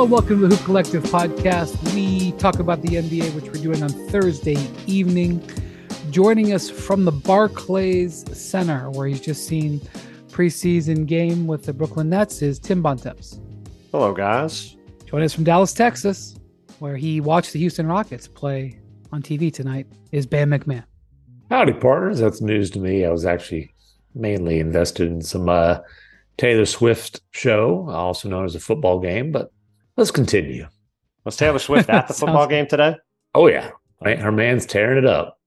Hello, welcome to the Hoop Collective podcast. We talk about the NBA, which we're doing on Thursday evening. Joining us from the Barclays Center, where he's just seen preseason game with the Brooklyn Nets, is Tim Bontemps. Hello, guys. Joining us from Dallas, Texas, where he watched the Houston Rockets play on TV tonight, is Bam MacMahon. Howdy, partners. That's news to me. I was actually mainly invested in some uh, Taylor Swift show, also known as a football game, but let's continue. Was Taylor Swift at the football game today? Oh, yeah. Right? Her man's tearing it up.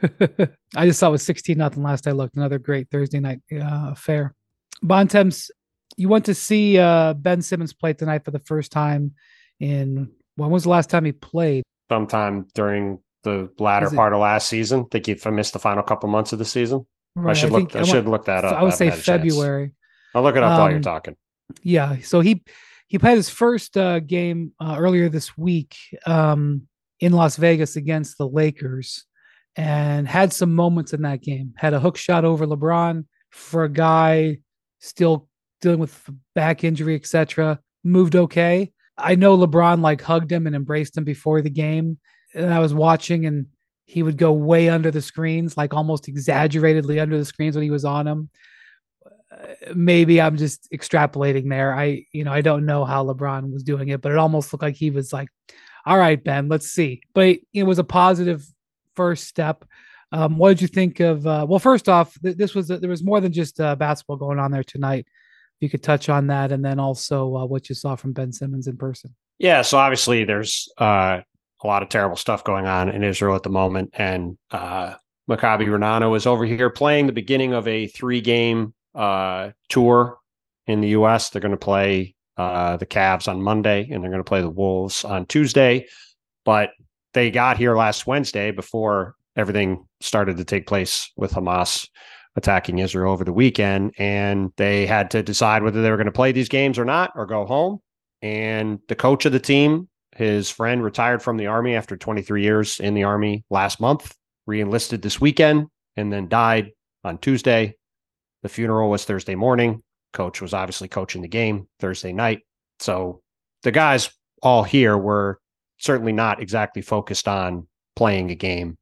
I just saw it was 16 nothing last I looked. Another great Thursday night uh, affair. Bontemps, you went to see uh, Ben Simmons play tonight for the first time in when was the last time he played? Sometime during the latter part of last season. I think he missed the final couple months of the season. Right, I should I look. I, I should look that up. I would say February. I'll look it up um, while you're um, talking. Yeah. So he he played his first uh, game uh, earlier this week um, in Las Vegas against the Lakers, and had some moments in that game. Had a hook shot over LeBron for a guy still dealing with back injury, etc. Moved okay. I know LeBron like hugged him and embraced him before the game, and I was watching, and he would go way under the screens, like almost exaggeratedly under the screens when he was on them maybe I'm just extrapolating there. I, you know, I don't know how LeBron was doing it, but it almost looked like he was like, all right, Ben, let's see. But it was a positive first step. Um, what did you think of? Uh, well, first off, th- this was a, there was more than just uh, basketball going on there tonight. If you could touch on that, and then also uh, what you saw from Ben Simmons in person. Yeah, so obviously there's uh, a lot of terrible stuff going on in Israel at the moment, and uh, Maccabi Ra'anana is over here playing the beginning of a three-game uh, tour in the U.S. They're going to play uh, the Cavs on Monday, and they're going to play the Wolves on Tuesday. But they got here last Wednesday before everything started to take place with Hamas attacking Israel over the weekend, and they had to decide whether they were going to play these games or not, or go home. And the coach of the team, his friend, retired from the army after 23 years in the army last month, reenlisted this weekend, and then died on Tuesday the funeral was Thursday morning. Coach was obviously coaching the game Thursday night. So the guys all here were certainly not exactly focused on playing a game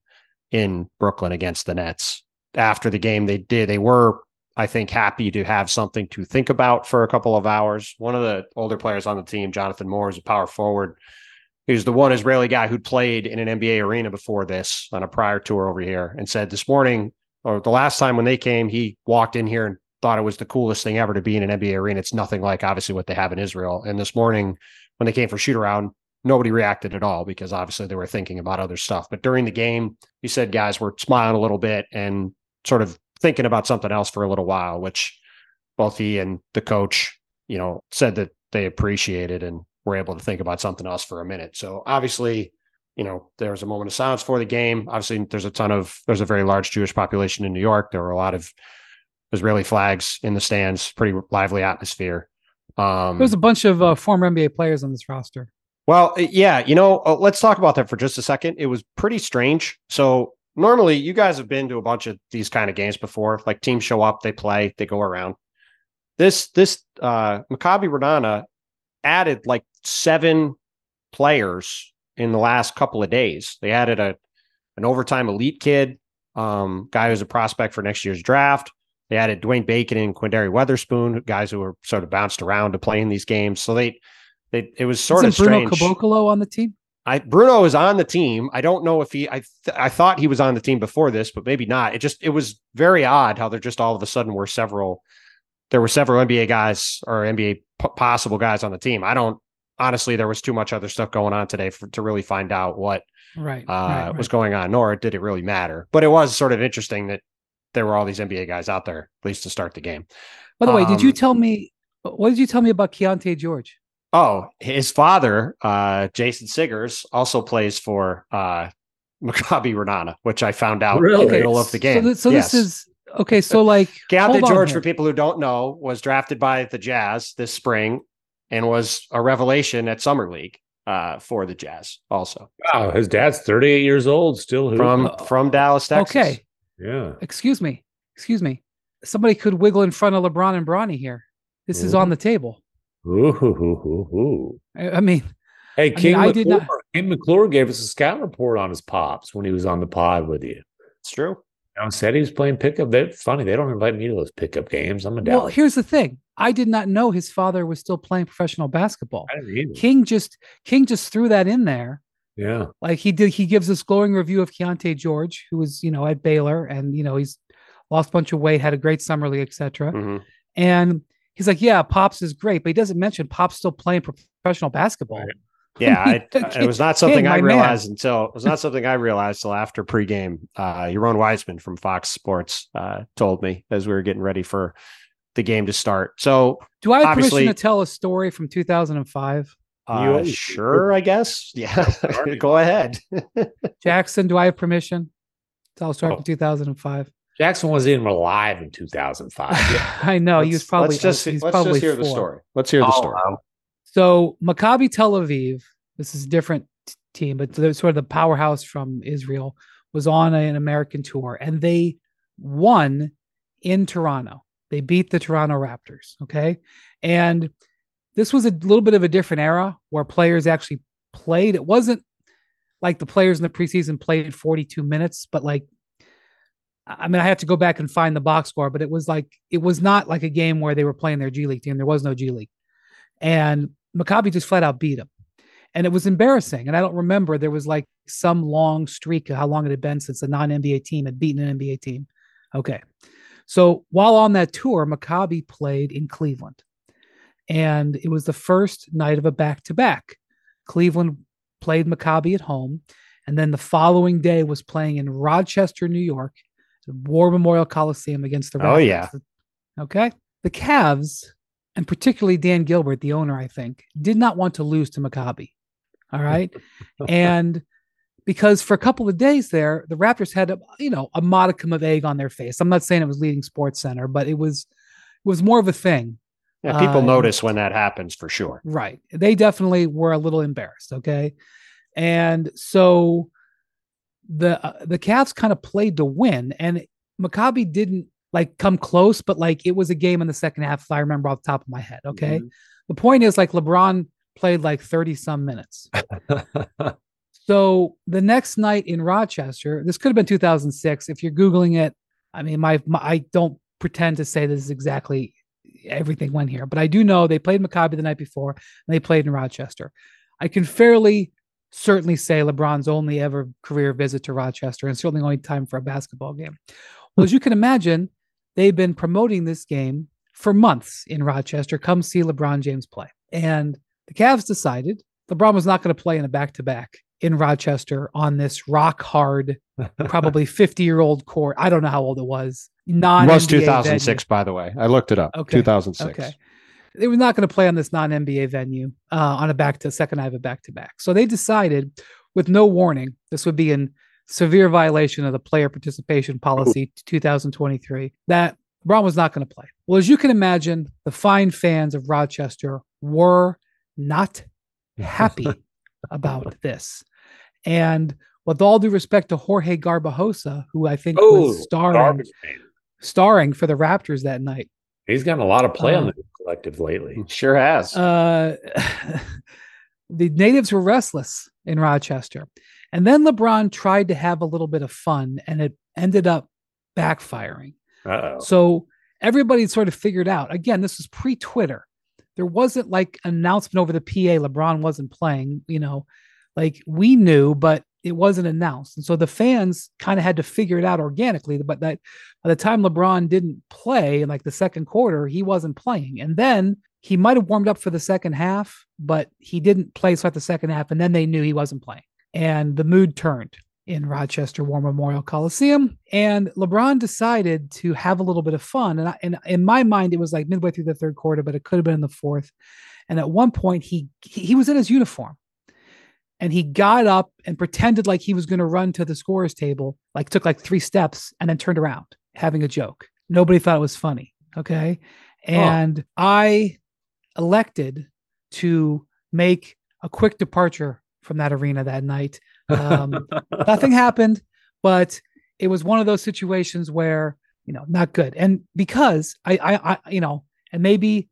in Brooklyn against the Nets. After the game, they did, they were, I think, happy to have something to think about for a couple of hours. One of the older players on the team, Jonathan Moore, is a power forward. He was the one Israeli guy who'd played in an NBA arena before this on a prior tour over here and said this morning or the last time when they came, he walked in here and thought it was the coolest thing ever to be in an NBA arena. It's nothing like obviously what they have in Israel. And this morning, when they came for shoot around, nobody reacted at all because obviously they were thinking about other stuff. But during the game, he said guys were smiling a little bit and sort of thinking about something else for a little while, which both he and the coach, you know, said that they appreciated and were able to think about something else for a minute. So obviously, you know, there was a moment of silence for the game. Obviously, there's a ton of there's a very large Jewish population in New York. There were a lot of Israeli flags in the stands, pretty lively atmosphere. Um, There's a bunch of uh, former NBA players on this roster. Well, yeah, you know, uh, let's talk about that for just a second. It was pretty strange. So normally, you guys have been to a bunch of these kind of games before. Like teams show up, they play, they go around. This this uh, Maccabi Ra'anana added like seven players in the last couple of days. They added a an overtime elite kid, um, guy who's a prospect for next year's draft. They added Dwayne Bacon and Quinndary Weatherspoon, guys who were sort of bounced around to play in these games. So they, they it was sort Isn't of Bruno strange. Caboclo on the team. I Bruno is on the team. I don't know if he. I th- I thought he was on the team before this, but maybe not. It just it was very odd how there just all of a sudden were several. There were several NBA guys or NBA p- possible guys on the team. I don't honestly, there was too much other stuff going on today for, to really find out what right, uh, right, right, was going on, nor did it really matter. But it was sort of interesting that there were all these NBA guys out there, at least to start the game. By the um, way, did you um, tell me what did you tell me about Keyonte George? Oh, his father, uh, Jason Siggers, also plays for uh, Maccabi Ra'anana, which I found out really? in the middle of the game. So, th- so yes. this is okay. So like Keyonte George, for people who don't know, was drafted by the Jazz this spring and was a revelation at Summer League uh, for the Jazz. Also, wow, his dad's 38 years old, still from from Dallas, Texas. Okay, yeah. Excuse me, excuse me. Somebody could wiggle in front of LeBron and Bronny here. This mm-hmm. is on the table. Ooh, hoo, hoo, hoo, hoo. I, I mean, Hey, I mean, King, I McClure, did not- King McClure gave us a scout report on his pops when he was on the pod with you. It's true. I said he was playing pickup. They're funny. They don't invite me to those pickup games. I'm a Dallas. well, here's the thing. I did not know his father was still playing professional basketball. King just King just threw that in there. Yeah. Like he did, he gives this glowing review of Keyonte George, who was, you know, at Baylor and, you know, he's lost a bunch of weight, had a great summer league, etc. Mhm. And he's like, yeah, Pops is great, but he doesn't mention Pops still playing professional basketball. Right. Yeah, I, Okay. it was not something King, I my man. realized until it was not something I realized till after pregame. Uh, Yaron Weitzman from Fox Sports uh, told me as we were getting ready for the game to start. So, Do I have permission to tell a story from 2005? You uh, always- sure, I guess. Yeah, go ahead. Jackson, do I have permission to tell a story Oh. from 2005? Jackson wasn't even alive in 2005. I know he was probably Let's just he's let's probably just hear the story. Let's hear the Oh, story. wow. So Maccabi Tel Aviv, this is a different t- team, but sort of the powerhouse from Israel, was on an American tour and they won in Toronto. They beat the Toronto Raptors. Okay. And this was a little bit of a different era where players actually played. It wasn't like the players in the preseason played 42 minutes, but like, I mean, I have to go back and find the box score, but it was like, it was not like a game where they were playing their G League team. There was no G League. And Maccabi just flat out beat them. And it was embarrassing. And I don't remember there was like some long streak of how long it had been since a non NBA team had beaten an NBA team. Okay. So while on that tour, Maccabi played in Cleveland. And it was the first night of a back to back. Cleveland played Maccabi at home. And then the following day was playing in Rochester, New York, War Memorial Coliseum against the Oh, yeah. Okay. The Cavs, and particularly Dan Gilbert, the owner, I think, did not want to lose to Maccabi. All right. and because for a couple of days there, the Raptors had a you know a modicum of egg on their face. I'm not saying it was leading Sports Center, but it was it was more of a thing. Yeah, people Uh, notice when that happens for sure. Right. They definitely were a little embarrassed. Okay. And so the uh, the Cavs kind of played to win, and Maccabi didn't like come close, but like it was a game in the second half. If I remember off the top of my head. Okay. Mhm. The point is, like LeBron played like thirty some minutes. So the next night in Rochester, this could have been 2006. If you're googling it, I mean, my, my I don't pretend to say this is exactly everything went here, but I do know they played Maccabi the night before and they played in Rochester. I can fairly certainly say LeBron's only ever career visit to Rochester and certainly only time for a basketball game. Well, as you can imagine, they've been promoting this game for months in Rochester. Come see LeBron James play. And the Cavs decided LeBron was not going to play in a back to back in Rochester on this rock hard, probably 50 year old court. I don't know how old it was. Non was 2006, by the way. I looked it up. Okay. 2006. Okay. They were not going to play on this non NBA venue uh, on a back to second I have a back to back. So they decided, with no warning, this would be in severe violation of the player participation policy 2023, that Brown was not going to play. Well, as you can imagine, the fine fans of Rochester were not happy about this. And with all due respect to Jorge Garbajosa, who I think oh, was starring starring for the Raptors that night. He's gotten a lot of play on Uh, the collective lately. Sure has. Uh, the natives were restless in Rochester. And then LeBron tried to have a little bit of fun and it ended up backfiring. Uh oh. So everybody sort of figured out again, this was pre Twitter. There wasn't like an announcement over the PA LeBron wasn't playing, you know, like we knew, but it wasn't announced. And so the fans kind of had to figure it out organically. But that by the time LeBron didn't play in like the second quarter, he wasn't playing. And then he might have warmed up for the second half, but he didn't play throughout the second half. And then they knew he wasn't playing. And the mood turned in Rochester War Memorial Coliseum. And LeBron decided to have a little bit of fun. And, I, and in my mind, it was like midway through the third quarter, but it could have been in the fourth. And at one point, he he, he was in his uniform, and he got up and pretended like he was going to run to the scorer's table, like took like three steps, and then turned around, having a joke. Nobody thought it was funny. Okay, and I elected to make a quick departure from that arena that night. Um, nothing happened, but it was one of those situations where you know not good. And because I, I, I, you know, and maybe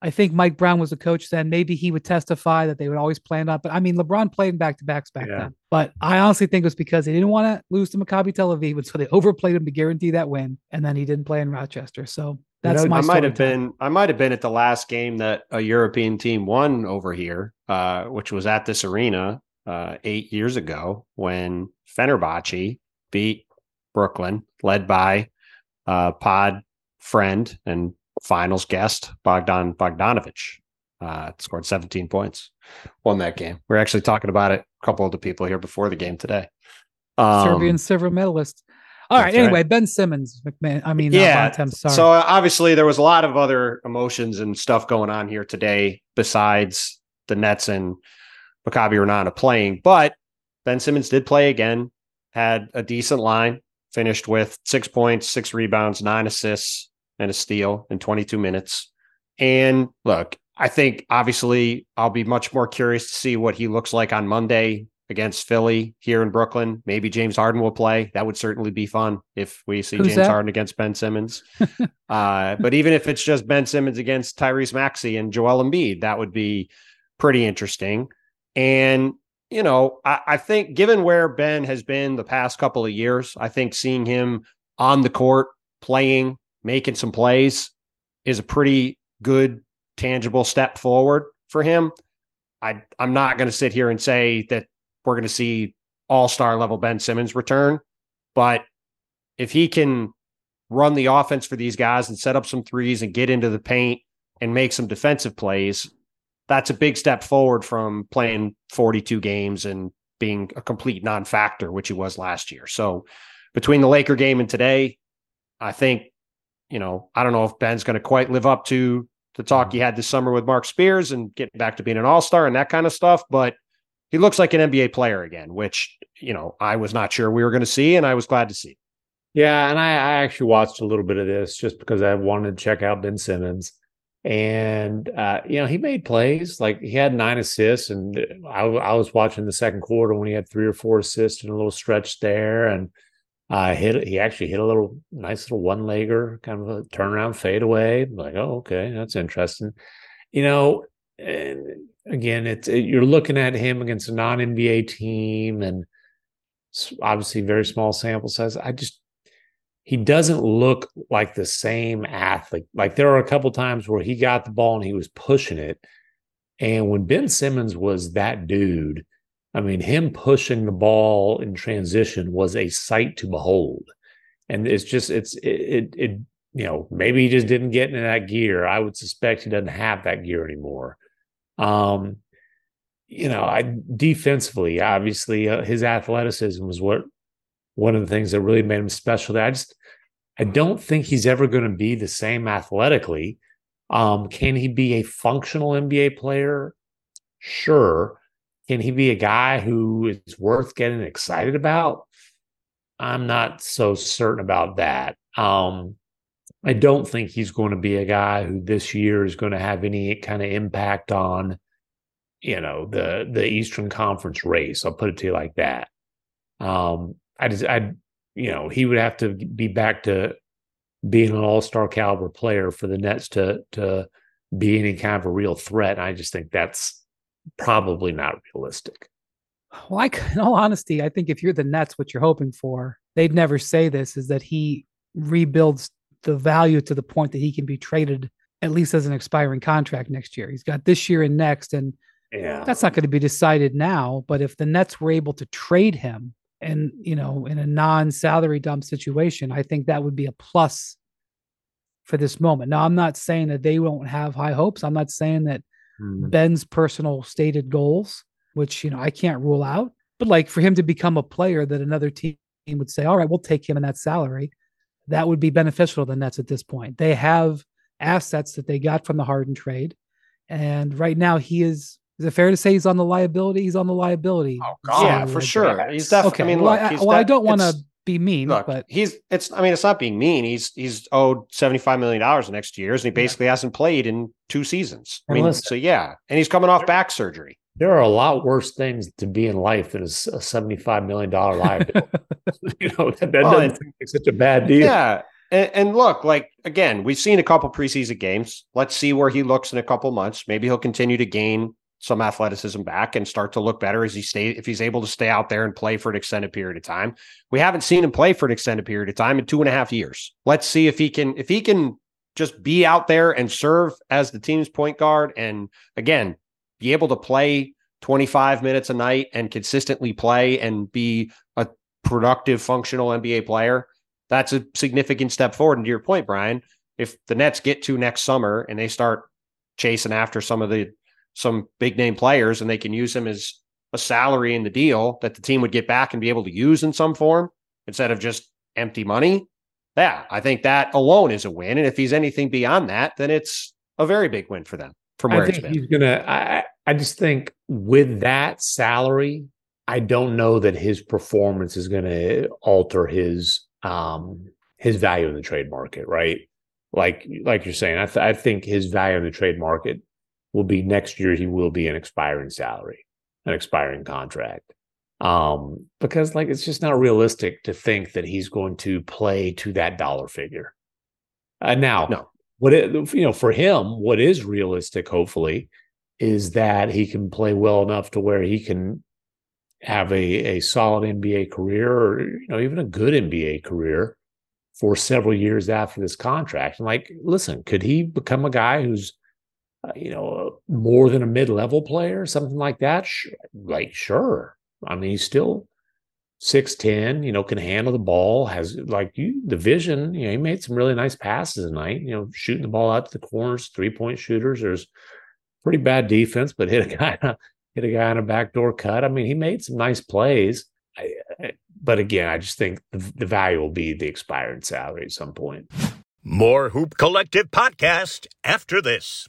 I think Mike Brown was a coach then. Maybe he would testify that they would always plan up. But I mean, LeBron played back to backs back yeah. then. But I honestly think it was because they didn't want to lose to Maccabi Tel Aviv, so they overplayed him to guarantee that win, and then he didn't play in Rochester. So that's you know, my. I might have been. I might have been at the last game that a European team won over here, uh, which was at this arena uh, eight years ago when Fenerbahce beat Brooklyn, led by uh, Pod friend and finals guest Bogdan Bogdanovich. Uh, scored 17 points, won that game. We are actually talking about it. A couple of the people here before the game today. Um, Serbian silver medalist. All right. Anyway, right. Ben Simmons, MacMahon. I mean, yeah. Uh, sorry. So obviously, there was a lot of other emotions and stuff going on here today besides the Nets and Maccabi Ra'anana playing. But Ben Simmons did play again. Had a decent line. Finished with six points, six rebounds, nine assists, and a steal in 22 minutes. And look, I think obviously I'll be much more curious to see what he looks like on Monday against Philly here in Brooklyn. Maybe James Harden will play. That would certainly be fun if we see Who's James that? Harden against Ben Simmons. uh, but even if it's just Ben Simmons against Tyrese Maxey and Joel Embiid, that would be pretty interesting. And you know, I, I think given where Ben has been the past couple of years, I think seeing him on the court playing making some plays is a pretty good, tangible step forward for him. I, I'm not going to sit here and say that we're going to see all star level Ben Simmons return, but if he can run the offense for these guys and set up some threes and get into the paint and make some defensive plays, that's a big step forward from playing 42 games and being a complete non factor, which he was last year. So between the Laker game and today, I think you know, I don't know if Ben's going to quite live up to the talk he mm-hmm. had this summer with Mark Spears and get back to being an all star and that kind of stuff. But he looks like an NBA player again, which, you know, I was not sure we were going to see, and I was glad to see. Yeah. And I, I actually watched a little bit of this just because I wanted to check out Ben Simmons. And, uh, you know, he made plays like he had nine assists. And I, I was watching the second quarter when he had three or four assists and a little stretch there. And, uh, hit he actually hit a little nice little one legger, kind of a turnaround fadeaway. Like, oh, okay, that's interesting. You know, and again, it's it, you're looking at him against a non NBA team, and obviously very small sample size. I just he doesn't look like the same athlete. Like there are a couple times where he got the ball and he was pushing it, and when Ben Simmons was that dude I mean, him pushing the ball in transition was a sight to behold. And it's just, it's, it, it, it, you know, maybe he just didn't get into that gear. I would suspect he doesn't have that gear anymore. Um, you know, I defensively, obviously, uh, his athleticism was what one of the things that really made him special. That I just, I don't think he's ever going to be the same athletically. Um, can he be a functional NBA player? Sure. Can he be a guy who is worth getting excited about? I'm not so certain about that. Um, I don't think he's going to be a guy who this year is going to have any kind of impact on, you know, the the Eastern Conference race. I'll put it to you like that. Um, I just, I, you know, he would have to be back to being an All Star caliber player for the Nets to to be any kind of a real threat. I just think that's probably not realistic. Well, in all honesty, I think if you're the Nets, what you're hoping for, they'd never say this, is that he rebuilds the value to the point that he can be traded at least as an expiring contract next year. He's got this year and next, and yeah. that's not going to be decided now. But if the Nets were able to trade him and, you know, in a non salary dump situation, I think that would be a plus for this moment. Now, I'm not saying that they won't have high hopes. I'm not saying that mm. Ben's personal stated goals, which you know I can't rule out. But like for him to become a player that another team would say, "All right, we'll take him in that salary," that would be beneficial to the Nets at this point. They have assets that they got from the Harden trade, and right now he is. Is it fair to say he's on the liability? He's on the liability. Oh God, yeah, for sure. He's definitely. Okay. I mean, look, well, I, well, I don't want to be mean, look, but he's it's I mean it's not being mean. He's he's owed seventy five million dollars the next years, and he basically yeah. hasn't played in two seasons. I mean, listen, so yeah, and he's coming off back surgery. There are a lot worse things to be in life than a seventy five million dollar liability. you know that, that well, doesn't seem like such a bad deal. Yeah, And, and, look, like again, we've seen a couple preseason games. Let's see where he looks in a couple months. Maybe he'll continue to gain some athleticism back and start to look better as he stay if he's able to stay out there and play for an extended period of time. We haven't seen him play for an extended period of time in two and a half years. Let's see if he can if he can just be out there and serve as the team's point guard and again be able to play 25 minutes a night and consistently play and be a productive functional NBA player. That's a significant step forward. And to your point, Brian, if the Nets get to next summer and they start chasing after some of the some big name players and they can use him as a salary in the deal that the team would get back and be able to use in some form instead of just empty money. Yeah, I think that alone is a win. And if he's anything beyond that, then it's a very big win for them from where I think He's gonna I I just think with that salary, I don't know that his performance is gonna alter his um his value in the trade market, right? Like like you're saying, I, th- I think his value in the trade market will be next year he will be an expiring salary, an expiring contract. Um, because like it's just not realistic to think that he's going to play to that dollar figure. Uh, now, no. What it, you know for him, what is realistic, hopefully, is that he can play well enough to where he can have a a solid NBA career, or you know even a good NBA career for several years after this contract. And like, listen, could he become a guy who's uh, you know, more than a mid-level player, something like that. like, sure. I mean, he's still six ten. You know, can handle the ball. Has like you the vision. You know, he made some really nice passes tonight. You know, shooting the ball out to the corners, three point shooters. There's pretty bad defense, but hit a guy hit a guy on a backdoor cut. I mean, he made some nice plays. I, I, but again, I just think the, the value will be the expired salary at some point. More Hoop Collective podcast after this.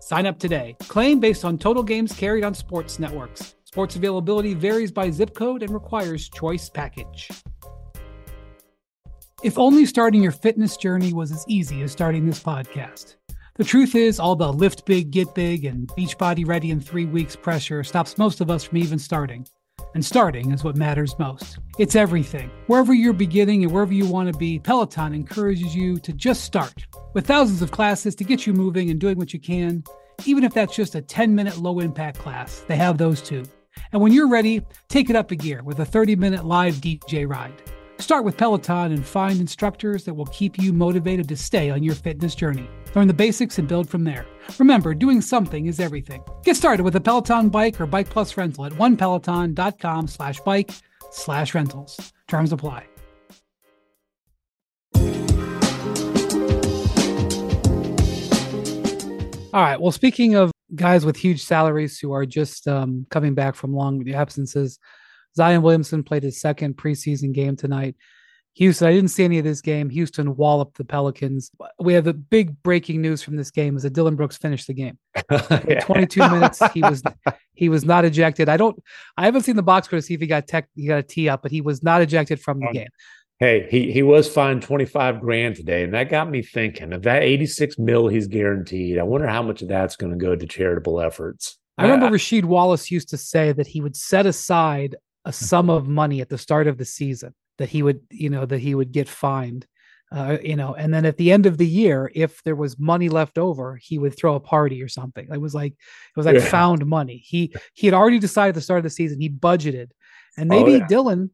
Sign up today. Claim based on total games carried on sports networks. Sports availability varies by zip code and requires choice package. If only starting your fitness journey was as easy as starting this podcast. The truth is, all the lift big, get big, and Beachbody ready in three weeks pressure stops most of us from even starting. And starting is what matters most. It's everything. Wherever you're beginning and wherever you want to be, Peloton encourages you to just start. With thousands of classes to get you moving and doing what you can, even if that's just a 10 minute low impact class, they have those too. And when you're ready, take it up a gear with a 30 minute live DJ ride. Start with Peloton and find instructors that will keep you motivated to stay on your fitness journey. Learn the basics and build from there. Remember, doing something is everything. Get started with a Peloton bike or bike plus rental at onepeloton.com slash bike slash rentals. Terms apply. All right. Well, speaking of guys with huge salaries who are just um, coming back from long absences, Zion Williamson played his second preseason game tonight. Houston, I didn't see any of this game. Houston walloped the Pelicans. We have the big breaking news from this game is that Dillon Brooks finished the game. 22 minutes. He was he was not ejected. I don't I haven't seen the box score to see if he got tech he got a tee up, but he was not ejected from the um, game. Hey, he he was fined 25 grand today, and that got me thinking of that 86 mil he's guaranteed. I wonder how much of that's going to go to charitable efforts. I remember I, Rasheed Wallace used to say that he would set aside a sum of money at the start of the season that he would, you know, that he would get fined. Uh, you know, and then at the end of the year, if there was money left over, he would throw a party or something. It was like it was like yeah. found money. He he had already decided at the start of the season he budgeted, and oh, maybe oh, yeah. Dillon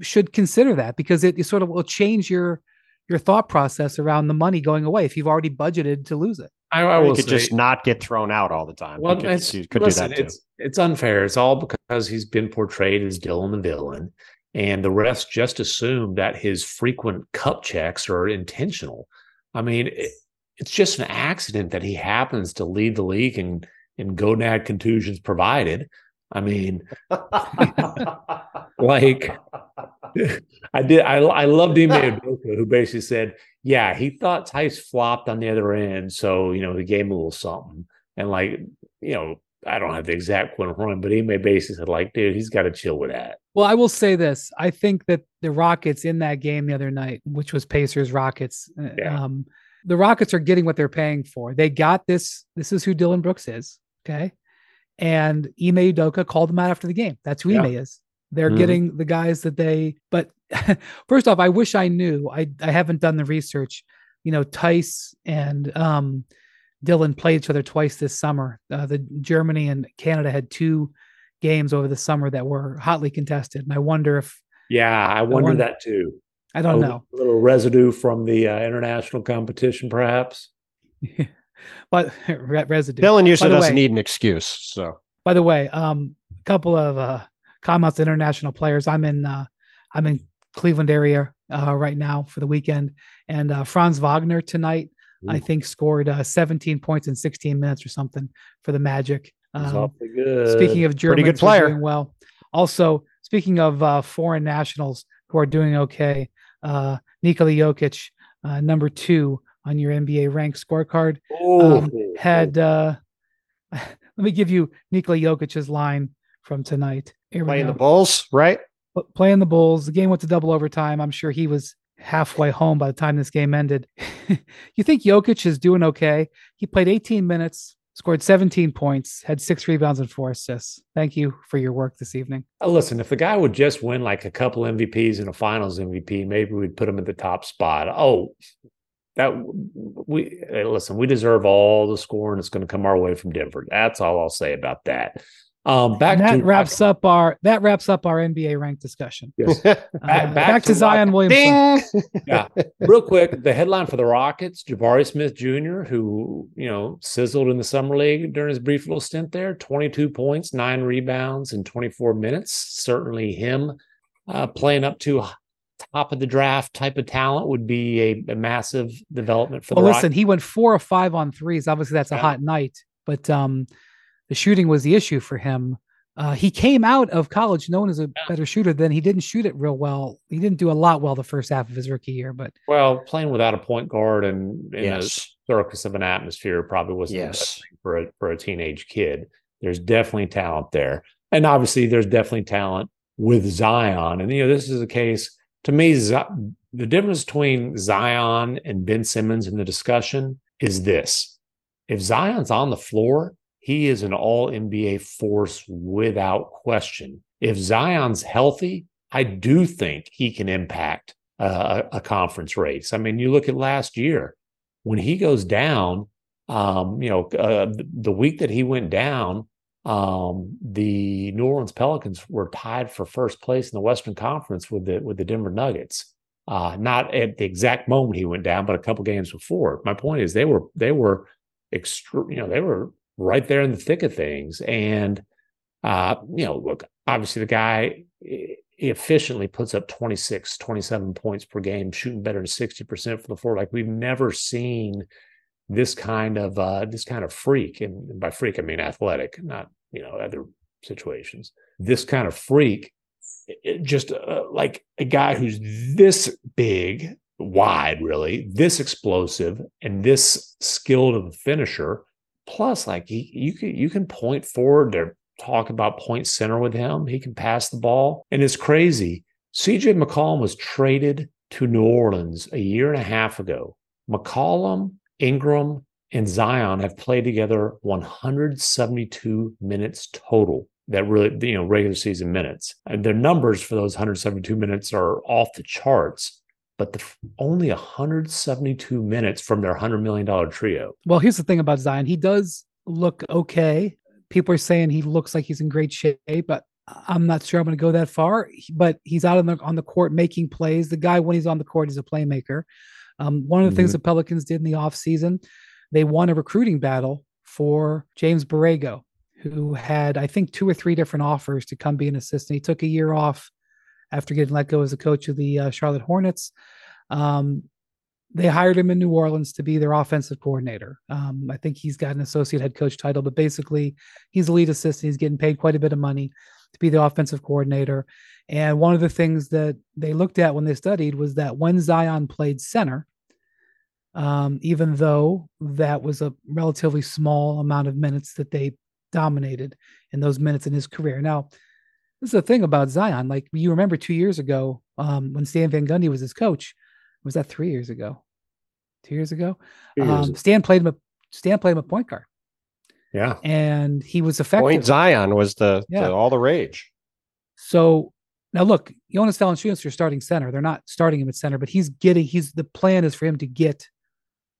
should consider that because it, it sort of will change your your thought process around the money going away if you've already budgeted to lose it. I, I will could say, just not get thrown out all the time. Well, could, it's, could listen, do that too. It's, it's unfair. It's all because he's been portrayed as Dillon the villain, and the refs just assume that his frequent cup checks are intentional. I mean, it, it's just an accident that he happens to lead the league in in gonad contusions provided. I mean, like I did. I I loved Ime Udoka, who basically said, "Yeah, he thought Theis flopped on the other end, so you know he gave him a little something." And like, you know, I don't have the exact quote from him, but Ime basically said, "Like, dude, he's got to chill with that." Well, I will say this: I think that the Rockets in that game the other night, which was Pacers Rockets, uh, Yeah. um, the Rockets are getting what they're paying for. They got this. This is who Dillon Brooks is. Okay. And Ime Udoka called them out after the game. That's who Yeah. Ime is. They're Mhm. getting the guys that they, but first off, I wish I knew. I, I haven't done the research. You know, Theis and um, Dillon played each other twice this summer. Uh, the Germany and Canada had two games over the summer that were hotly contested. And I wonder if, Yeah, I wonder wonder- that too. I don't a know, A little residue from the uh, international competition, perhaps. but re- residue. Dillon usually doesn't way- need an excuse. So By the way, um, a couple of uh, comments international players. I'm in uh, I'm in Cleveland area uh, right now for the weekend, and uh, Franz Wagner tonight I think scored uh, 17 points in 16 minutes or something for the Magic. Um, good. speaking of Germans, Pretty good player. doing well. Also, speaking of uh, foreign nationals who are doing okay, uh, Nikola Jokic, uh, number two on your NBA rank scorecard, um, had. Uh, let me give you Nikola Jokic's line from tonight. Here playing the Bulls, right? Pl- playing the Bulls. The game went to double overtime. I'm sure he was halfway home by the time this game ended. you think Jokic is doing okay? He played 18 minutes, scored 17 points, had six rebounds and four assists. Thank you for your work this evening. Uh, Listen, if the guy would just win like a couple MVPs and a Finals MVP, maybe we'd put him at the top spot. Oh, that we hey, listen. We deserve all the scoring that's going to come our way from Denver. That's all I'll say about that. Um, back And that to wraps up our that wraps up our NBA rank discussion. Yes. Uh, back back, to to Zion Williamson. Ding. Real quick, the headline for the Rockets: Jabari Smith Jr., who you know sizzled in the summer league during his brief little stint there, twenty-two points, nine rebounds in twenty-four minutes. Certainly, him uh, playing up to top of the draft type of talent would be a, a massive development for Well, the listen, Rockets. he went four or five on threes. Obviously, that's a hot night, but um, the shooting was the issue for him. Uh, he came out of college known as a better shooter than he didn't shoot it real well. He didn't do a lot well the first half of his rookie year, but Well, playing without a point guard and in a yes. circus of an atmosphere probably wasn't the best Yes. thing for a for a teenage kid. There's definitely talent there, and obviously there's definitely talent with Zion. And you know, this is a case to me. The difference between Zion and Ben Simmons in the discussion is this: if Zion's on the floor, he is an All NBA force without question. If Zion's healthy, I do think he can impact uh, a conference race. I mean, you look at last year when he goes down. Um, you know, uh, the week that he went down, um, the New Orleans Pelicans were tied for first place in the Western Conference with the with the Denver Nuggets. Uh, not at the exact moment he went down, but a couple games before. My point is they were they were extre- you know, they were right there in the thick of things. And uh, you know, look, obviously the guy efficiently puts up 26, 27 points per game, shooting better than 60% for the floor. Like we've never seen this kind of uh this kind of freak. And by freak I mean athletic, not you know, other situations. This kind of freak, it- just uh, like a guy who's this big, wide, really, this explosive, and this skilled of a finisher. Plus, like he, you can you can point forward to talk about point center with him. He can pass the ball, and it's crazy. CJ McCollum was traded to New Orleans a year and a half ago. McCollum, Ingram, and Zion have played together 172 minutes total. That really, you know, regular season minutes. And their numbers for those 172 minutes are off the charts, but the, only 172 minutes from their $100 million trio. well, here's the thing about Zion. He does look okay. People are saying he looks like he's in great shape, but I'm not sure I'm going to go that far. But he's out on the on the court making plays. The guy when he's on the court is a playmaker. Um, one of the things the Pelicans did in the offseason, they won a recruiting battle for James Borrego, who had, I think, two or three different offers to come be an assistant. He took a year off after getting let go as a coach of the uh, Charlotte Hornets. Um, they hired him in New Orleans to be their offensive coordinator. Um, I think he's got an associate head coach title, but basically he's a lead assistant. He's getting paid quite a bit of money to be the offensive coordinator. And one of the things that they looked at when they studied was that when Zion played center, um, even though that was a relatively small amount of minutes that they dominated in those minutes in his career. Now, this is the thing about Zion. Like you remember two years ago um, when Stan Van Gundy was his coach. Was that three years ago? Two years ago. Two years Um, Stan played him. A, Stan played him a point guard, Yeah. and he was effective. Point Zion was the, Yeah. the all the rage. So now look, Jonas Valanciunas, your starting center. They're not starting him at center, but he's getting. He's the plan is for him to get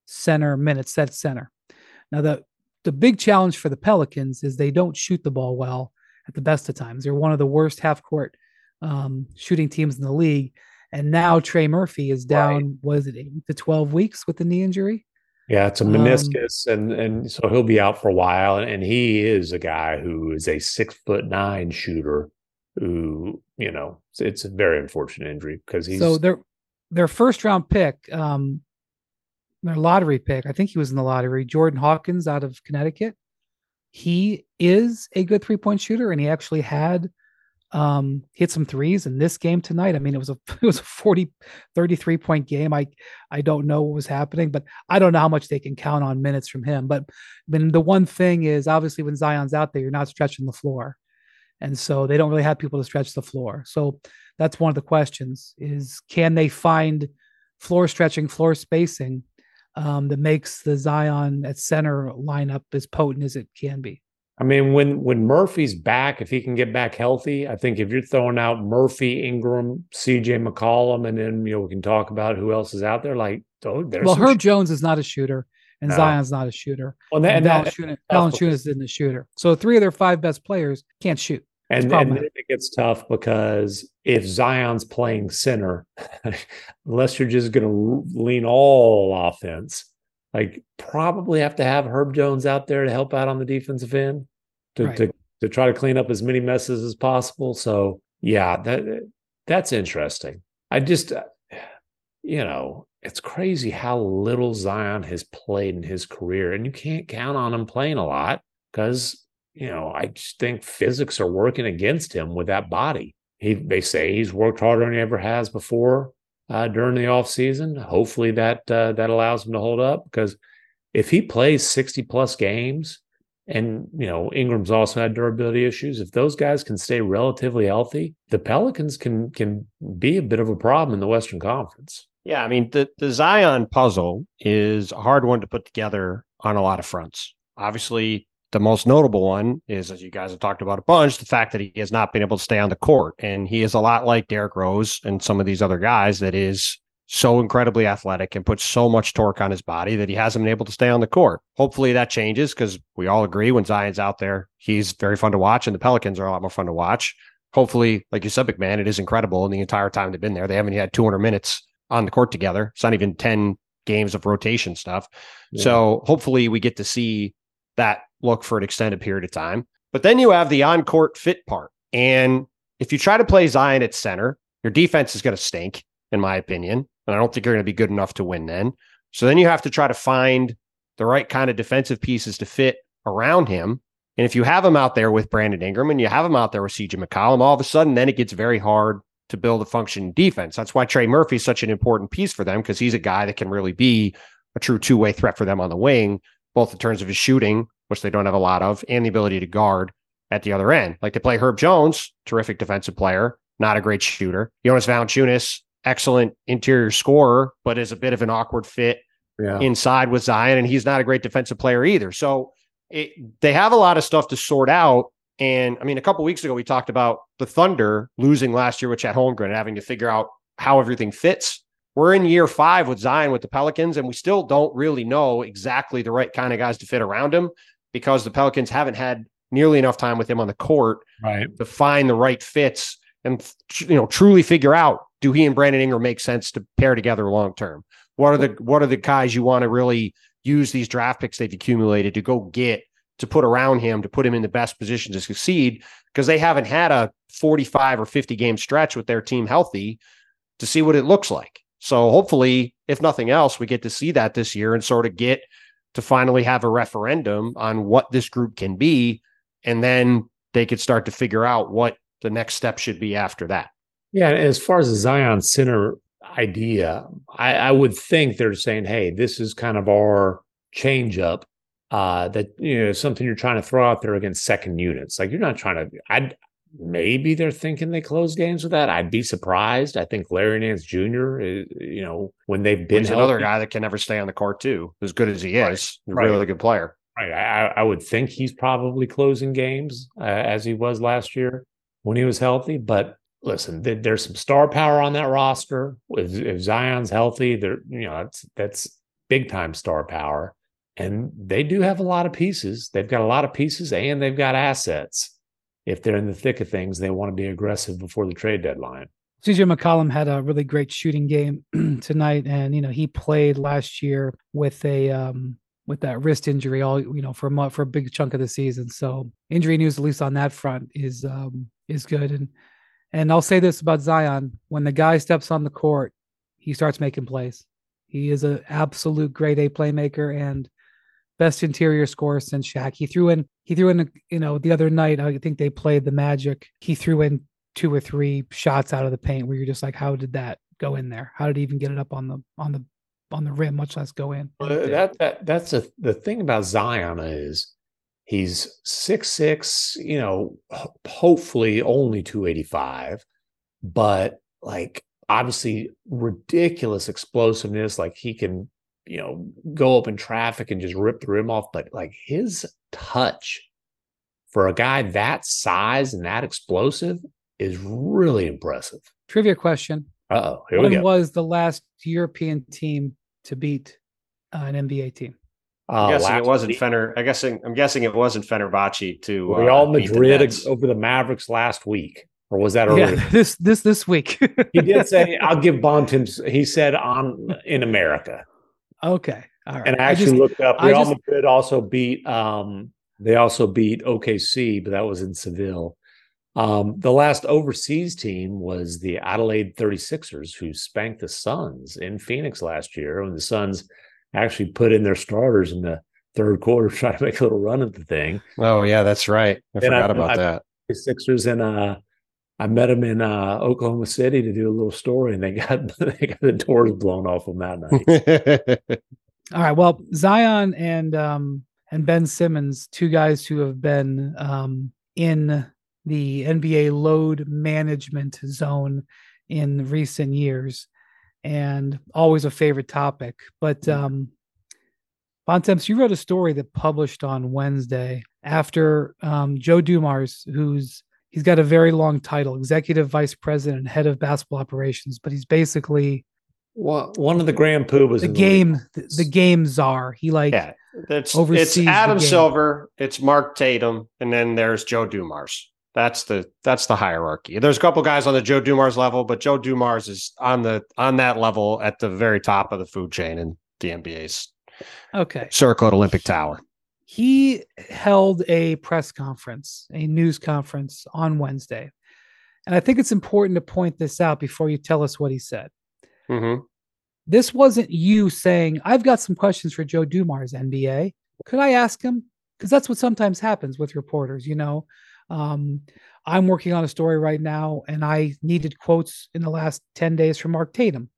center minutes set center. Now the the big challenge for the Pelicans is they don't shoot the ball well at the best of times. They're one of the worst half court um, shooting teams in the league. And now Trey Murphy is down. Was it eight to twelve weeks with the knee injury? Yeah, it's a Um, meniscus, and and so he'll be out for a while. And, and he is a guy who is a six foot nine shooter. Who you know, it's, it's a very unfortunate injury because he's so their their first round pick, um, their lottery pick, I think he was in the lottery, Jordan Hawkins out of Connecticut. He is a good three point shooter, and he actually had um hit some threes in this game tonight. I mean, it was a it was a 40 33 point game. I I don't know what was happening, but I don't know how much they can count on minutes from him. But I mean, the one thing is obviously when Zion's out there, you're not stretching the floor. And so they don't really have people to stretch the floor. So that's one of the questions is can they find floor stretching, floor spacing um, that makes the Zion at center lineup as potent as it can be? I mean, when when Murphy's back, if he can get back healthy, I think if you're throwing out Murphy, Ingram, CJ McCollum, and then you know we can talk about who else is out there. Like, oh, there's well, Herb sh- Jones is not a shooter, and No. Zion's not a shooter. well, and, that, And, and, Valanciunas, Valanciunas isn't a shooter. So three of their five best players can't shoot. and, and then it gets tough because if Zion's playing center, unless you're just going to lean all offense, like probably have to have Herb Jones out there to help out on the defensive end to Right. to, to try to clean up as many messes as possible. So yeah, that that's interesting. I just, uh, you know, it's crazy how little Zion has played in his career, and you can't count on him playing a lot because you know I just think physics are working against him with that body. He they say he's worked harder than he ever has before uh, during the off season. Hopefully that uh, that allows him to hold up because if he plays sixty plus games, and you know Ingram's also had durability issues. If those guys can stay relatively healthy, the Pelicans can can be a bit of a problem in the Western Conference. Yeah, I mean the the Zion puzzle is a hard one to put together on a lot of fronts. Obviously, the most notable one is, as you guys have talked about a bunch, the fact that he has not been able to stay on the court, and he is a lot like Derrick Rose and some of these other guys that is so incredibly athletic and puts so much torque on his body that he hasn't been able to stay on the court. Hopefully that changes because we all agree when Zion's out there, he's very fun to watch, and the Pelicans are a lot more fun to watch. Hopefully, like you said, MacMahon, it is incredible. And the entire time they've been there, they haven't had 200 minutes on the court together. It's not even 10 games of rotation stuff. So hopefully we get to see that look for an extended period of time. But then you have the on court fit part. And if you try to play Zion at center, your defense is going to stink, in my opinion. And I don't think you're going to be good enough to win then. So then you have to try to find the right kind of defensive pieces to fit around him. And if you have him out there with Brandon Ingram and you have him out there with CJ McCollum, all of a sudden then it gets very hard to build a functioning defense. That's why Trey Murphy is such an important piece for them because he's a guy that can really be a true two way threat for them on the wing, both in terms of his shooting, which they don't have a lot of, and the ability to guard at the other end. Like they play Herb Jones, terrific defensive player, not a great shooter. Jonas Valanciunas, excellent interior scorer, but is a bit of an awkward fit yeah. inside with Zion, and he's not a great defensive player either. So it, they have a lot of stuff to sort out. And I mean, a couple weeks ago, we talked about the Thunder losing last year with Chet Holmgren and having to figure out how everything fits. We're in year five with Zion with the Pelicans, and we still don't really know exactly the right kind of guys to fit around him because the Pelicans haven't had nearly enough time with him on the court right. to find the right fits and you know truly figure out do he and Brandon Ingram make sense to pair together long term? What are the what are the guys you want to really use these draft picks they've accumulated to go get to put around him to put him in the best position to succeed because they haven't had a 45 or 50 game stretch with their team healthy to see what it looks like. So hopefully if nothing else, we get to see that this year and sort of get to finally have a referendum on what this group can be. And then they could start to figure out what the next step should be after that. Yeah, as far as the Zion center idea, I, I would think they're saying, "Hey, this is kind of our change up uh, that you know something you're trying to throw out there against second units. Like you're not trying to. I'd maybe they're thinking they close games with that. I'd be surprised. I think Larry Nance Jr. Is, you know when they've been He's another guy that can never stay on the court too, as good as he Right, is, a right. really good player. Right. I, I would think he's probably closing games uh, as he was last year when he was healthy. But listen, th- there's some star power on that roster. If, if Zion's healthy, they're you know that's that's big time star power, and they do have a lot of pieces. They've got a lot of pieces, and they've got assets. If they're in the thick of things, they want to be aggressive before the trade deadline. CJ McCollum had a really great shooting game tonight, and you know he played last year with a um, with that wrist injury all you know for a mo- for a big chunk of the season. So injury news, at least on that front, is um, is good. And and I'll say this about Zion: when the guy steps on the court, he starts making plays. He is an absolute grade A playmaker and best interior scorer since Shaq. He threw in he threw in you know the other night. I think they played the Magic. He threw in two or three shots out of the paint where you're just like, how did that go in there? How did he even get it up on the on the on the rim, much less go in? Well, that that that's a the thing about Zion is he's six six, you know, hopefully only 285, but like obviously ridiculous explosiveness. Like he can, you know, go up in traffic and just rip the rim off, but like his touch for a guy that size and that explosive is really impressive. Trivia question: Uh oh, here we When go. was the last European team to beat uh, an NBA team? Uh, I'm guessing it wasn't week- Fener. I guessing I'm guessing it wasn't Fenerbahce to Real uh, beat the Madrid Nets. over the Mavericks last week, or was that earlier? Yeah, this this this week. He did say, "I'll give Bontemps." He said, "On in America," okay, all right. and I actually just- looked up. I Real just- Madrid also beat. Um, they also beat OKC, but that was in Seville. Um, the last overseas team was the Adelaide 36ers, who spanked the Suns in Phoenix last year. When the Suns actually put in their starters in the third quarter, to try to make a little run at the thing. Oh yeah, that's right. I And I- forgot about I- that. the Sixers and uh I met them in uh Oklahoma City to do a little story and they got they got the doors blown off them that night. All right. Well, Zion and um and Ben Simmons, two guys who have been um in the NBA load management zone in recent years and always a favorite topic. But um Bontemps, you wrote a story that published on Wednesday after um, Joe Dumars, who's he's got a very long title, executive vice president head of basketball operations, but he's basically well, one of the Grand Poobas the game the, the game czar. He like yeah, it's it's Adam. Silver, it's Mark Tatum, and then there's Joe Dumars. That's the that's the hierarchy. There's a couple guys on the Joe Dumars level, but Joe Dumars is on the on that level at the very top of the food chain in the NBA's okay. circle at Olympic Tower. He held a press conference, a news conference on Wednesday. And I think it's important to point this out before you tell us what he said. Mm-hmm. This wasn't you saying, I've got some questions for Joe Dumars, NBA. Could I ask him? Because that's what sometimes happens with reporters, you know. Um, I'm working on a story right now, and I needed quotes in the last 10 days from Mark Tatum.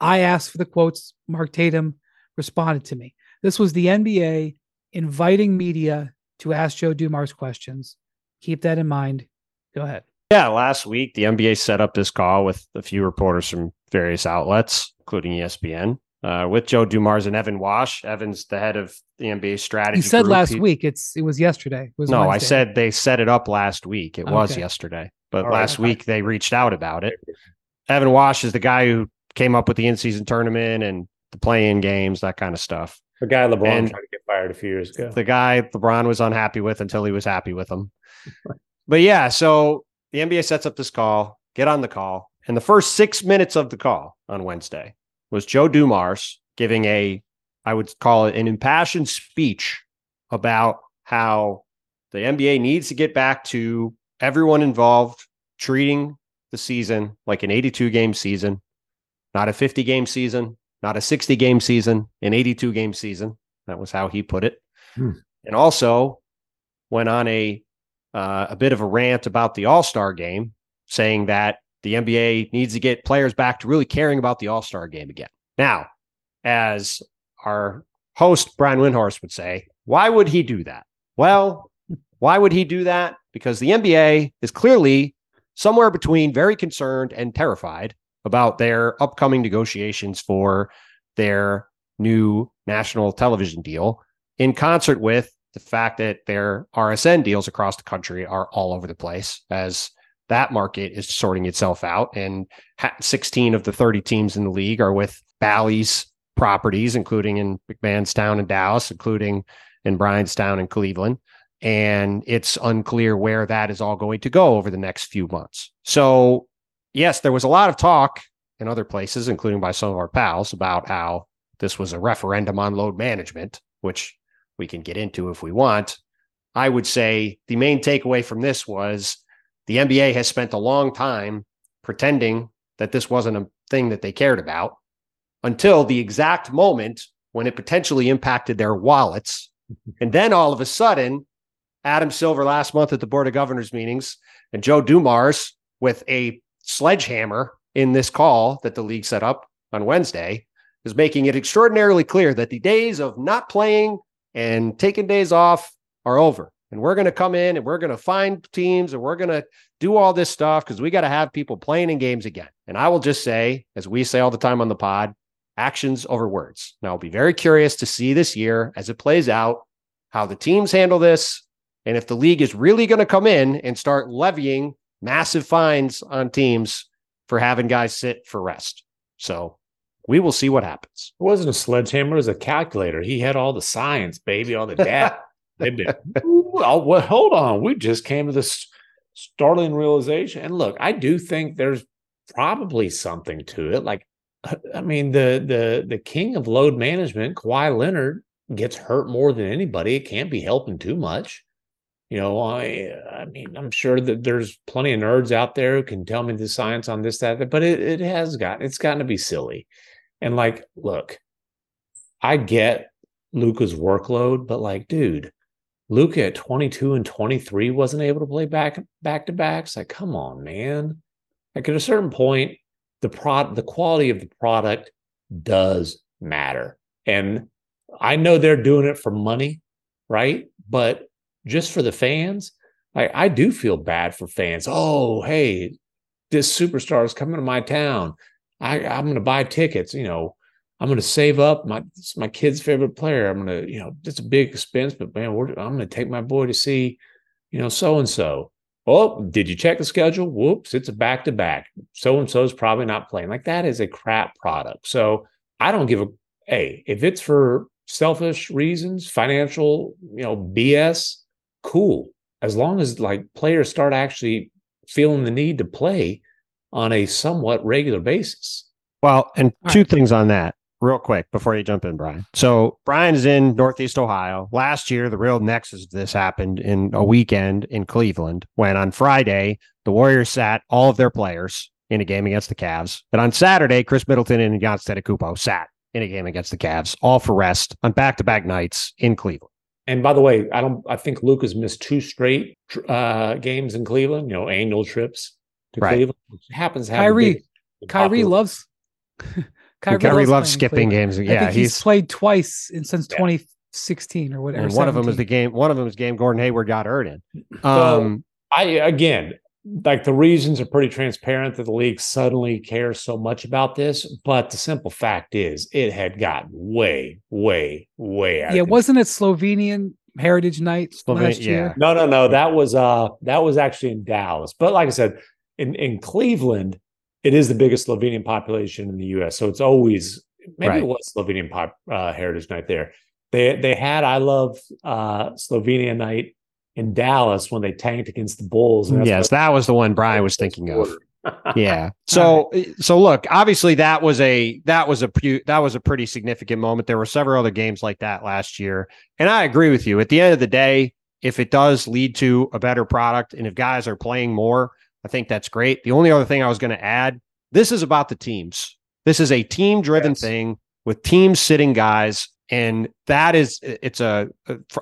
I asked for the quotes. Mark Tatum responded to me. This was the NBA inviting media to ask Joe Dumars questions. Keep that in mind. Go ahead. Yeah, last week the NBA set up this call with a few reporters from various outlets, including ESPN, uh, with Joe Dumars and Evan Wasch. Evan's the head of the NBA strategy. You said group. last He- week. It's it was yesterday. It was No, I said they set it up last week. It was yesterday, but All right. last week they reached out about it. Evan Wasch is the guy who came up with the in-season tournament and the play-in games, that kind of stuff. The guy LeBron And- tried to get fired a few years ago. The guy LeBron was unhappy with until he was happy with him. But yeah, so the NBA sets up this call, get on the call. And the first six minutes of the call on Wednesday was Joe Dumars giving a, I would call it an impassioned speech about how the NBA needs to get back to everyone involved treating the season like an 82 game season, not a 50 game season, not a 60 game season, an 82 game season. That was how he put it. Hmm. And also went on a uh, a bit of a rant about the All Star game, saying that the NBA needs to get players back to really caring about the All Star game again. Now, as our host Brian Windhorst would say, why would he do that? Well, why would he do that? Because the NBA is clearly somewhere between very concerned and terrified about their upcoming negotiations for their new national television deal in concert with the fact that their RSN deals across the country are all over the place as that market is sorting itself out. And 16 of the 30 teams in the league are with Bally's properties, including in MacMahonstown and Dallas, including in Bryanstown and Cleveland. And it's unclear where that is all going to go over the next few months. So, yes, there was a lot of talk in other places, including by some of our pals, about how this was a referendum on load management, which we can get into if we want. I would say the main takeaway from this was the NBA has spent a long time pretending that this wasn't a thing that they cared about until the exact moment when it potentially impacted their wallets. and then all of a sudden, Adam Silver last month at the Board of Governors meetings and Joe Dumars with a sledgehammer in this call that the league set up on Wednesday is making it extraordinarily clear that the days of not playing and taking days off are over. And we're going to come in and we're going to find teams and we're going to do all this stuff because we got to have people playing in games again. And I will just say, as we say all the time on the pod, actions over words. Now, I'll be very curious to see this year as it plays out how the teams handle this and if the league is really going to come in and start levying massive fines on teams for having guys sit for rest. So we will see what happens. It wasn't a sledgehammer, it was a calculator. He had all the science, baby, all the data. They've been, well, well, hold on. We just came to this startling realization. And look, I do think there's probably something to it. Like, I mean, the the the king of load management, Kawhi Leonard, gets hurt more than anybody. It can't be helping too much. You know, I I mean, I'm sure that there's plenty of nerds out there who can tell me the science on this, that, but it it has got it's gotten to be silly. And like, look, I get Luka's workload, but like, dude, Luka at 22 and 23 wasn't able to play back back to backs. Like, come on, man. Like at a certain point, the prod the quality of the product does matter. And I know they're doing it for money, right? But just for the fans, I, I do feel bad for fans. Oh, hey, this superstar is coming to my town. I, I'm going to buy tickets. You know, I'm going to save up. My it's my kid's favorite player. I'm going to, you know, it's a big expense, but man, I'm going to take my boy to see, you know, so and so. Oh, did you check the schedule? Whoops, it's a back to back. So and so is probably not playing. Like that is a crap product. So I don't give a hey if it's for selfish reasons, financial, you know, BS. Cool, as long as like players start actually feeling the need to play on a somewhat regular basis. Well, and two right. things on that real quick before you jump in, Brian. So Brian is in Northeast Ohio. Last year, the real nexus of this happened in a weekend in Cleveland when on Friday the Warriors sat all of their players in a game against the Cavs. But on Saturday, Khris Middleton and Giannis Antetokounmpo sat in a game against the Cavs, all for rest on back-to-back nights in Cleveland. And by the way, I don't. I think Luke has missed two straight uh, games in Cleveland. You know, annual trips to right. Cleveland. It happens. Kyrie, Kyrie loves Kyrie, Kyrie loves skipping games. Yeah, he's, he's, played twice in, since yeah. 2016 or whatever. And one of them was the game. One of them was the game Gordon Hayward got hurt in. Um, I again, like the reasons are pretty transparent that the league suddenly cares so much about this. But the simple fact is, it had gotten way, way, way out. Yeah, wasn't it Slovenian Heritage Night Slovenia, last year? Yeah. No, no, no. That was uh, that was actually in Dallas. But like I said, in in Cleveland it is the biggest Slovenian population in the U.S. So it's always maybe right. it was Slovenian pop, uh, Heritage Night there. They they had I love uh, Slovenia night in Dallas when they tanked against the Bulls. yes, that was the one Brian was thinking of. yeah. So eh, so look, obviously that was a that was a that was a pretty significant moment. There were several other games like that last year, and I agree with you. At the end of the day, if it does lead to a better product, and if guys are playing more, I think that's great. The only other thing I was going to add this is about the teams. This is a team driven yes. thing. with teams sitting guys. And that is, it's a,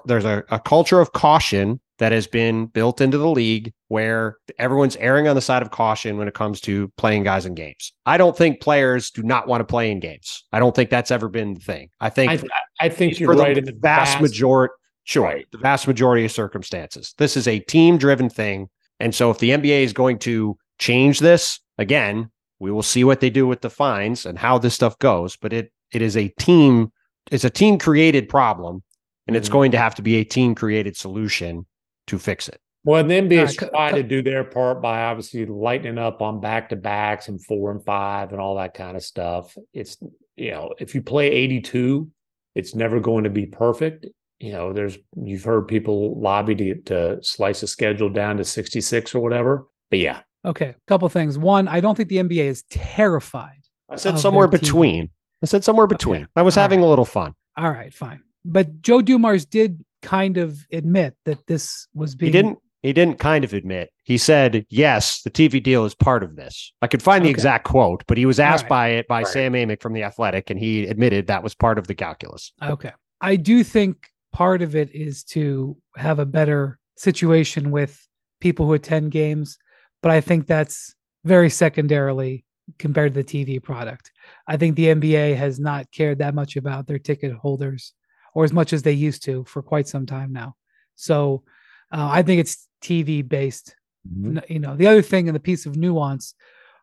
there's a, a culture of caution that has been built into the league where everyone's erring on the side of caution when it comes to playing guys in games. I don't think players do not want to play in games. I don't think that's ever been the thing. I think I, I think you're right in the vast majority sure Right. the vast majority of circumstances. This is a team driven thing. And so if the NBA is going to change this again, we will see what they do with the fines and how this stuff goes. But it it is a team, it's a team created problem, and it's Mhm. going to have to be a team created solution to fix it. Well, the NBA's co- tried co- to do their part by obviously lightening up on back to backs and four and five and all that kind of stuff. It's you know, if you play 82, it's never going to be perfect. You know, there's you've heard people lobby to to slice the schedule down to 66 or whatever. But yeah, Okay, couple things. One, I don't think the NBA is terrified. I said somewhere their team. between. I said somewhere between. I was All having right. a little fun. All right, fine. But Joe Dumars did kind of admit that this was being. He didn't he didn't kind of admit. He said, "Yes, the TV deal is part of this." I could find the Okay. exact quote, but he was asked right. by it by Right. Sam Amick from the Athletic and he admitted that was part of the calculus. Okay. I do think part of it is to have a better situation with people who attend games, but I think that's very secondarily compared to the TV product. I think the NBA has not cared that much about their ticket holders or as much as they used to for quite some time now. So uh, I think it's TV based. N- you know the other thing and the piece of nuance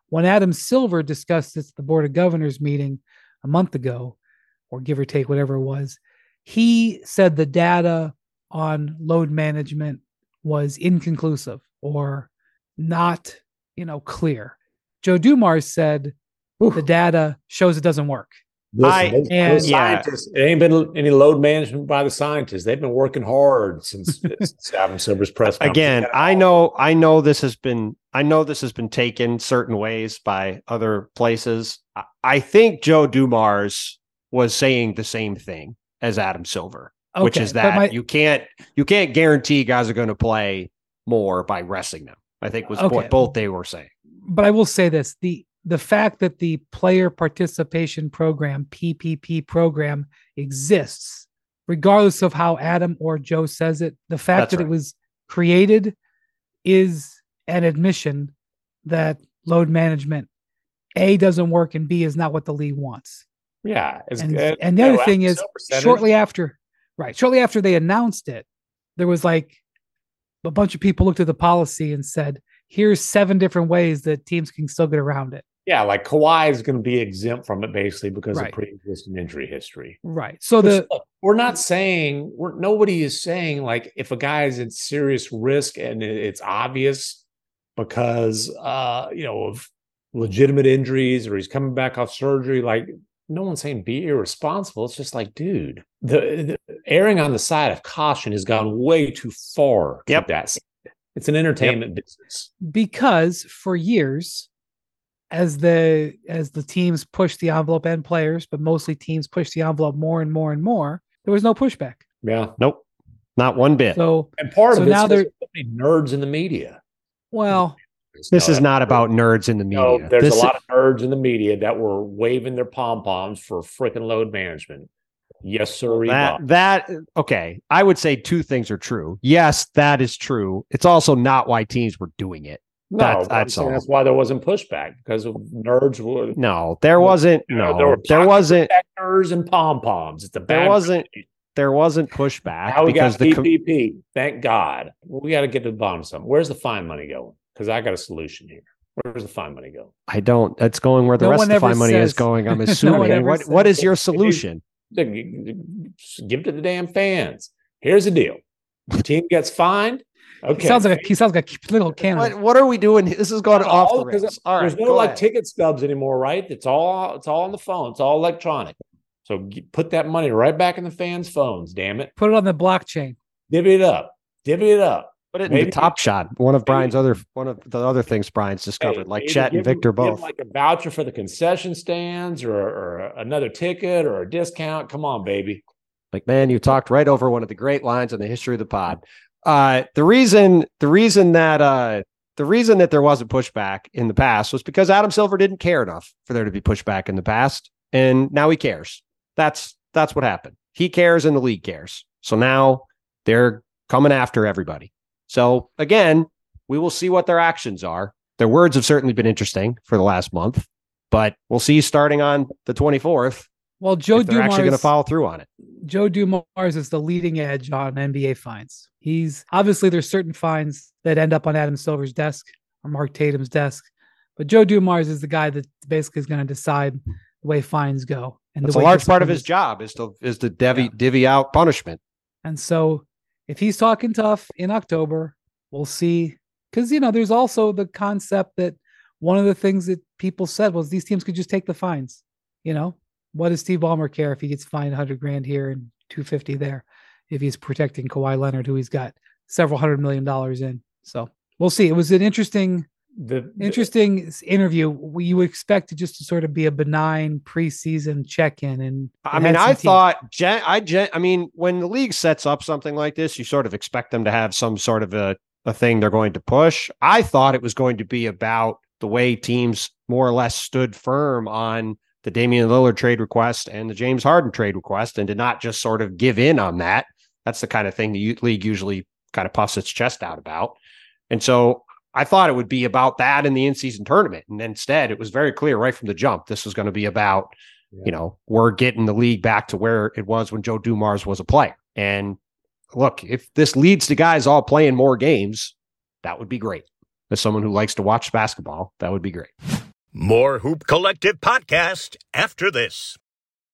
when adam silver discussed this at the board of governors meeting a month ago or give or take whatever it was he said the data on load management was inconclusive or not you know clear. Joe dumars said the data shows it doesn't work Listen, I- those- and- those Yeah. it ain't been any load management by the scientists. They've been working hard since, since Adam Silver's press conference. Again, I know I know this has been I know this has been taken certain ways by other places. I- I think Joe Dumars was saying the same thing as Adam Silver, which is that my- you can't you can't guarantee guys are going to play more by resting them. I think was Okay. what both they were saying. but I will say this: the the fact that the player participation program PPP program exists, regardless of how Adam or Joe says it, the fact That's that it was created is an admission that load management a doesn't work and b is not what the league wants. yeah. And, and the other thing is, shortly after, right, shortly after they announced it, there was like a bunch of people looked at the policy and said, "Here's seven different ways that teams can still get around it." Yeah, like Kawhi is going to be exempt from it basically because Right. of pre-existing injury history. Right. So Which, the look, we're not saying we're nobody is saying like if a guy is at serious risk and it's obvious because uh you know of legitimate injuries or he's coming back off surgery like no one's saying be irresponsible it's just like dude the, the erring on the side of caution has gone way too far Yep. that it's an entertainment business because for years as the as the teams push the envelope and players but mostly teams push the envelope more and more and more there was no pushback yeah Nope. Not one bit. so and part So of it now now they're- there's so many nerds in the media well this No, is not about nerds in the media. No, media. there's This a is- lot of nerds in the media that were waving their pom poms for freaking load management. Yes, sir. that that okay i would say two things are true yes that is true it's also not why teams were doing it no, that's- that's all. that's why there wasn't pushback because of nerds were no there wasn't you know, no there were there wasn't protectors and pom poms. It's a there wasn't there wasn't pushback Now we because got the com- Thank God. We got to get to the bottom of something. Where's the fine money going? Because I got a solution here. Where's the fine money going? i don't it's going where the No rest of the ever fine money is going i'm assuming one ever what what says- is your solution Give it to the damn fans. Here's the deal. The team gets fined. Okay. he sounds like a, he sounds like a political candidate what, what are we doing this is going oh, off the all- 'cause rails all right There's no like ahead. ticket stubs anymore, right? It's all it's all on the phone. It's all electronic. So put that money right back in the fans' phones. Damn it, put it on the blockchain divvy it up, divvy it up. Put it in the top shot. One of Brian's other one of the other things Brian's discovered, Hey, like either Chet and Victor give 'em both. like a voucher for the concession stands or, or another ticket or a discount. Come on, baby. Like, man, you talked right over one of the great lines in the history of the pod. Uh, the reason, the reason that, uh, the reason that there wasn't pushback in the past was because Adam Silver didn't care enough for there to be pushback in the past, and now he cares. That's that's what happened. He cares and the league cares. So now they're coming after everybody. So again, we will see what their actions are. Their words have certainly been interesting for the last month, but we'll see starting on the 24th. Well, Joe if they're actually going to follow through on it. Joe Dumars is the leading edge on NBA fines. He's obviously there's certain fines that end up on Adam Silver's desk or Mark Tatum's desk, but Joe Dumars is the guy that basically is going to decide the way fines go. And it's a large part of his job is to is to divvy, yeah. divvy out punishment. And so, if he's talking tough in October, we'll see. Because you know, there's also the concept that one of the things that people said was these teams could just take the fines. You know, what does Steve Ballmer care if he gets fined 100 grand here and 250 there if he's protecting Kawhi Leonard, who he's got several hundred million dollars in? So we'll see. It was an interesting the, the, interesting interview. You expect it just to sort of be a benign preseason check-in, and I mean, I teams. thought, I, I mean, when the league sets up something like this, you sort of expect them to have some sort of a a thing they're going to push. I thought it was going to be about the way teams more or less stood firm on the Damian Lillard trade request and the James Harden trade request, and did not just sort of give in on that. That's the kind of thing the league usually kind of puffs its chest out about. And so I thought it would be about that in the in-season tournament, and instead, it was very clear right from the jump this was going to be about, yeah. you know, we're getting the league back to where it was when Joe Dumars was a player. And look, if this leads to guys all playing more games, that would be great. As someone who likes to watch basketball, that would be great. More Hoop Collective podcast after this.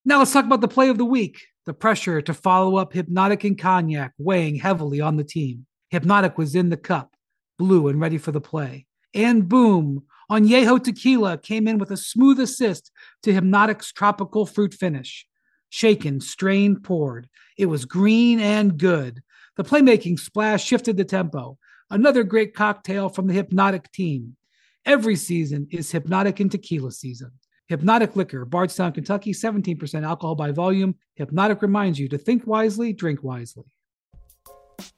Now let's talk about the play of the week. The pressure to follow up Hpnotiq and Cognac weighing heavily on the team. Hpnotiq was in the cup blue and ready for the play. And boom, Añejo Tequila came in with a smooth assist to Hpnotiq's tropical fruit finish. Shaken, strained, poured. It was green and good. The playmaking splash shifted the tempo. Another great cocktail from the Hpnotiq team. Every season is Hpnotiq and Tequila season. Hpnotiq Liquor, Bardstown, Kentucky, 17% alcohol by volume. Hpnotiq reminds you to think wisely, drink wisely.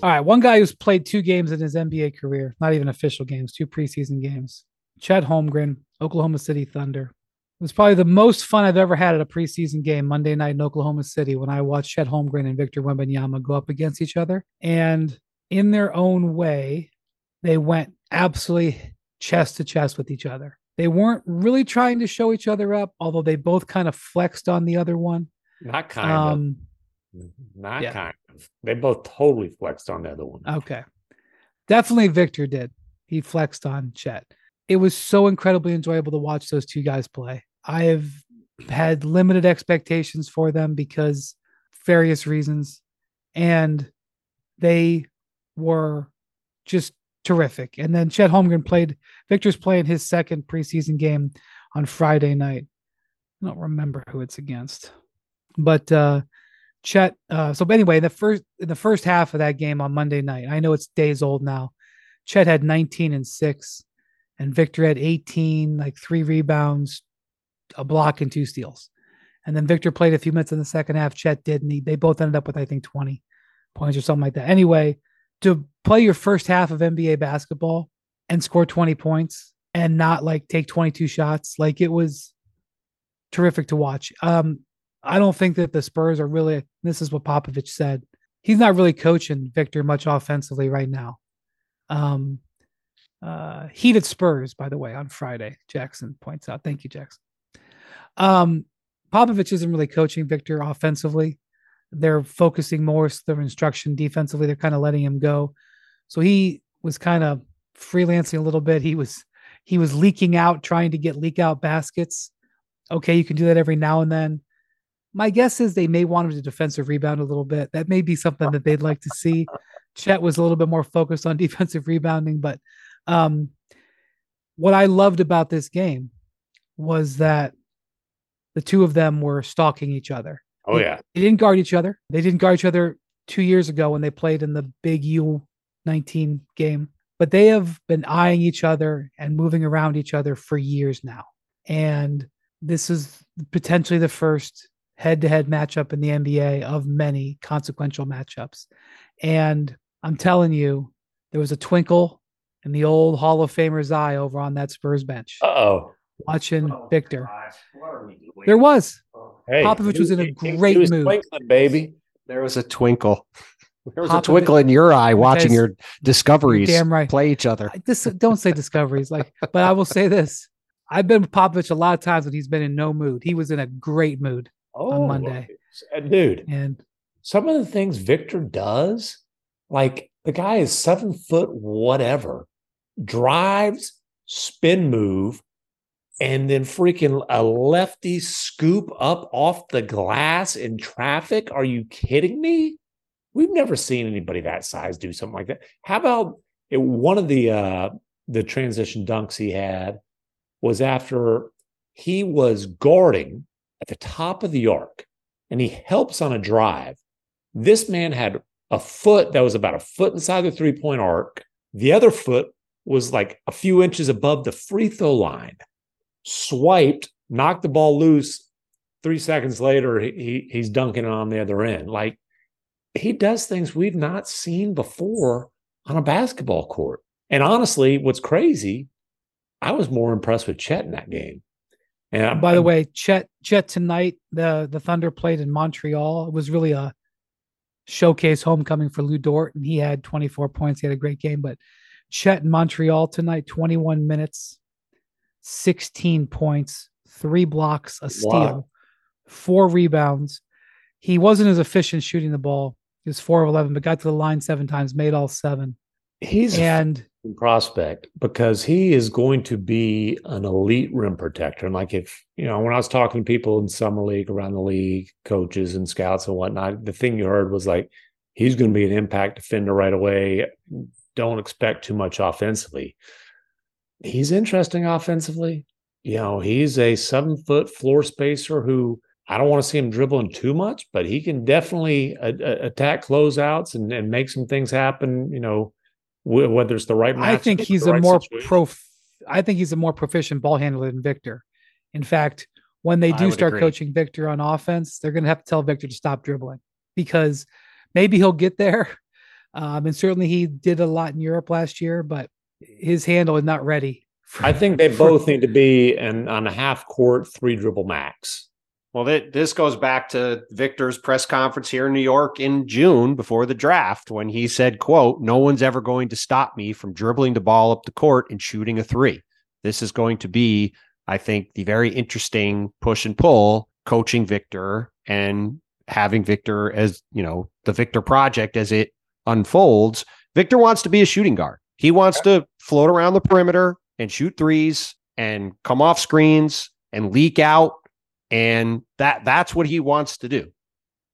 All right, one guy who's played two games in his NBA career, not even official games, two preseason games. Chet Holmgren, Oklahoma City Thunder. It was probably the most fun I've ever had at a preseason game Monday night in Oklahoma City when I watched Chet Holmgren and Victor Wembanyama go up against each other. And in their own way, they went absolutely chest to chest with each other. They weren't really trying to show each other up, although they both kind of flexed on the other one. Not kind um, of. Not yeah. kind they both totally flexed on the other one. Okay. Definitely Victor did. He flexed on Chet. It was so incredibly enjoyable to watch those two guys play. I have had limited expectations for them because various reasons. And they were just terrific. And then Chet Holmgren played, Victor's playing his second preseason game on Friday night. I don't remember who it's against. But uh Chet. Uh, so anyway, the first in the first half of that game on Monday night, I know it's days old now. Chet had 19 and six, and Victor had 18, like three rebounds, a block, and two steals. And then Victor played a few minutes in the second half. Chet didn't. he, they both ended up with I think 20 points or something like that. Anyway, to play your first half of NBA basketball and score 20 points and not like take 22 shots, like it was terrific to watch. Um, I don't think that the Spurs are really. This is what Popovich said. He's not really coaching Victor much offensively right now. Um, uh, heated Spurs, by the way, on Friday. Jackson points out. Thank you, Jackson. Um, Popovich isn't really coaching Victor offensively. They're focusing more their instruction defensively. They're kind of letting him go. So he was kind of freelancing a little bit. He was he was leaking out, trying to get leak out baskets. Okay, you can do that every now and then. My guess is they may want him to defensive rebound a little bit. That may be something that they'd like to see. Chet was a little bit more focused on defensive rebounding, but um, what I loved about this game was that the two of them were stalking each other. Oh yeah. They didn't guard each other. They didn't guard each other two years ago when they played in the big U19 game, but they have been eyeing each other and moving around each other for years now. And this is potentially the first head to head matchup in the NBA of many consequential matchups. And I'm telling you, there was a twinkle in the old Hall of Famer's eye over on that Spurs bench Uh oh. watching Victor. There was. Hey, Popovich was in a he- he- he great was mood. twinkling, baby. There was a twinkle. There was Popovich- a twinkle in your eye watching your discoveries damn right. play each other. I- This don't say discoveries, like, but I will say this: I've been with Popovich a lot of times when he's been in no mood. He was in a great mood, Oh, Monday. uh, dude. and Some of the things Victor does, like the guy is seven foot whatever, drives, spin move, and then freaking a lefty scoop up off the glass in traffic. Are you kidding me? We've never seen anybody that size do something like that. How about it, one of the uh the transition dunks he had was after he was guarding at the top of the arc and he helps on a drive. This man had a foot that was about a foot inside the three point arc. The other foot was like a few inches above the free throw line. Swiped, knocked the ball loose. Three seconds later, he, he he's dunking it on the other end. Like he does things we've not seen before on a basketball court. And honestly, what's crazy, I was more impressed with Chet in that game. And by the way, Chet Chet tonight the the Thunder played in Montreal. It was really a showcase homecoming for Lu Dort, and he had 24 points. He had a great game, but Chet in Montreal tonight, 21 minutes, 16 points, three blocks, a steal, Wow. four rebounds. He wasn't as efficient shooting the ball. He was four of 11, but got to the line seven times, made all seven. He's a And prospect because he is going to be an elite rim protector. And like if you know, when I was talking to people in summer league around the league, coaches and scouts and whatnot, the thing you heard was like he's going to be an impact defender right away. Don't expect too much offensively. He's interesting offensively. You know, he's a seven foot floor spacer who I don't want to see him dribbling too much, but he can definitely a- a- attack closeouts and, and make some things happen. You know, whether it's the right. I think he's a right more situation. prof. I think he's a more proficient ball handler than Victor. In fact, when they do start agree. coaching Victor on offense, they're going to have to tell Victor to stop dribbling because maybe he'll get there. Um, and certainly he did a lot in Europe last year, but his handle is not ready. for- I think they for- both need to be in, on a half court, three dribble max. Well, th- this goes back to Victor's press conference here in New York in June before the draft when he said, quote, no one's ever going to stop me from dribbling the ball up the court and shooting a three. This is going to be, I think, the very interesting push and pull coaching Victor and having Victor as, you know, the Victor project as it unfolds. Victor wants to be a shooting guard. He wants to float around the perimeter and shoot threes and come off screens and leak out and that that's what he wants to do.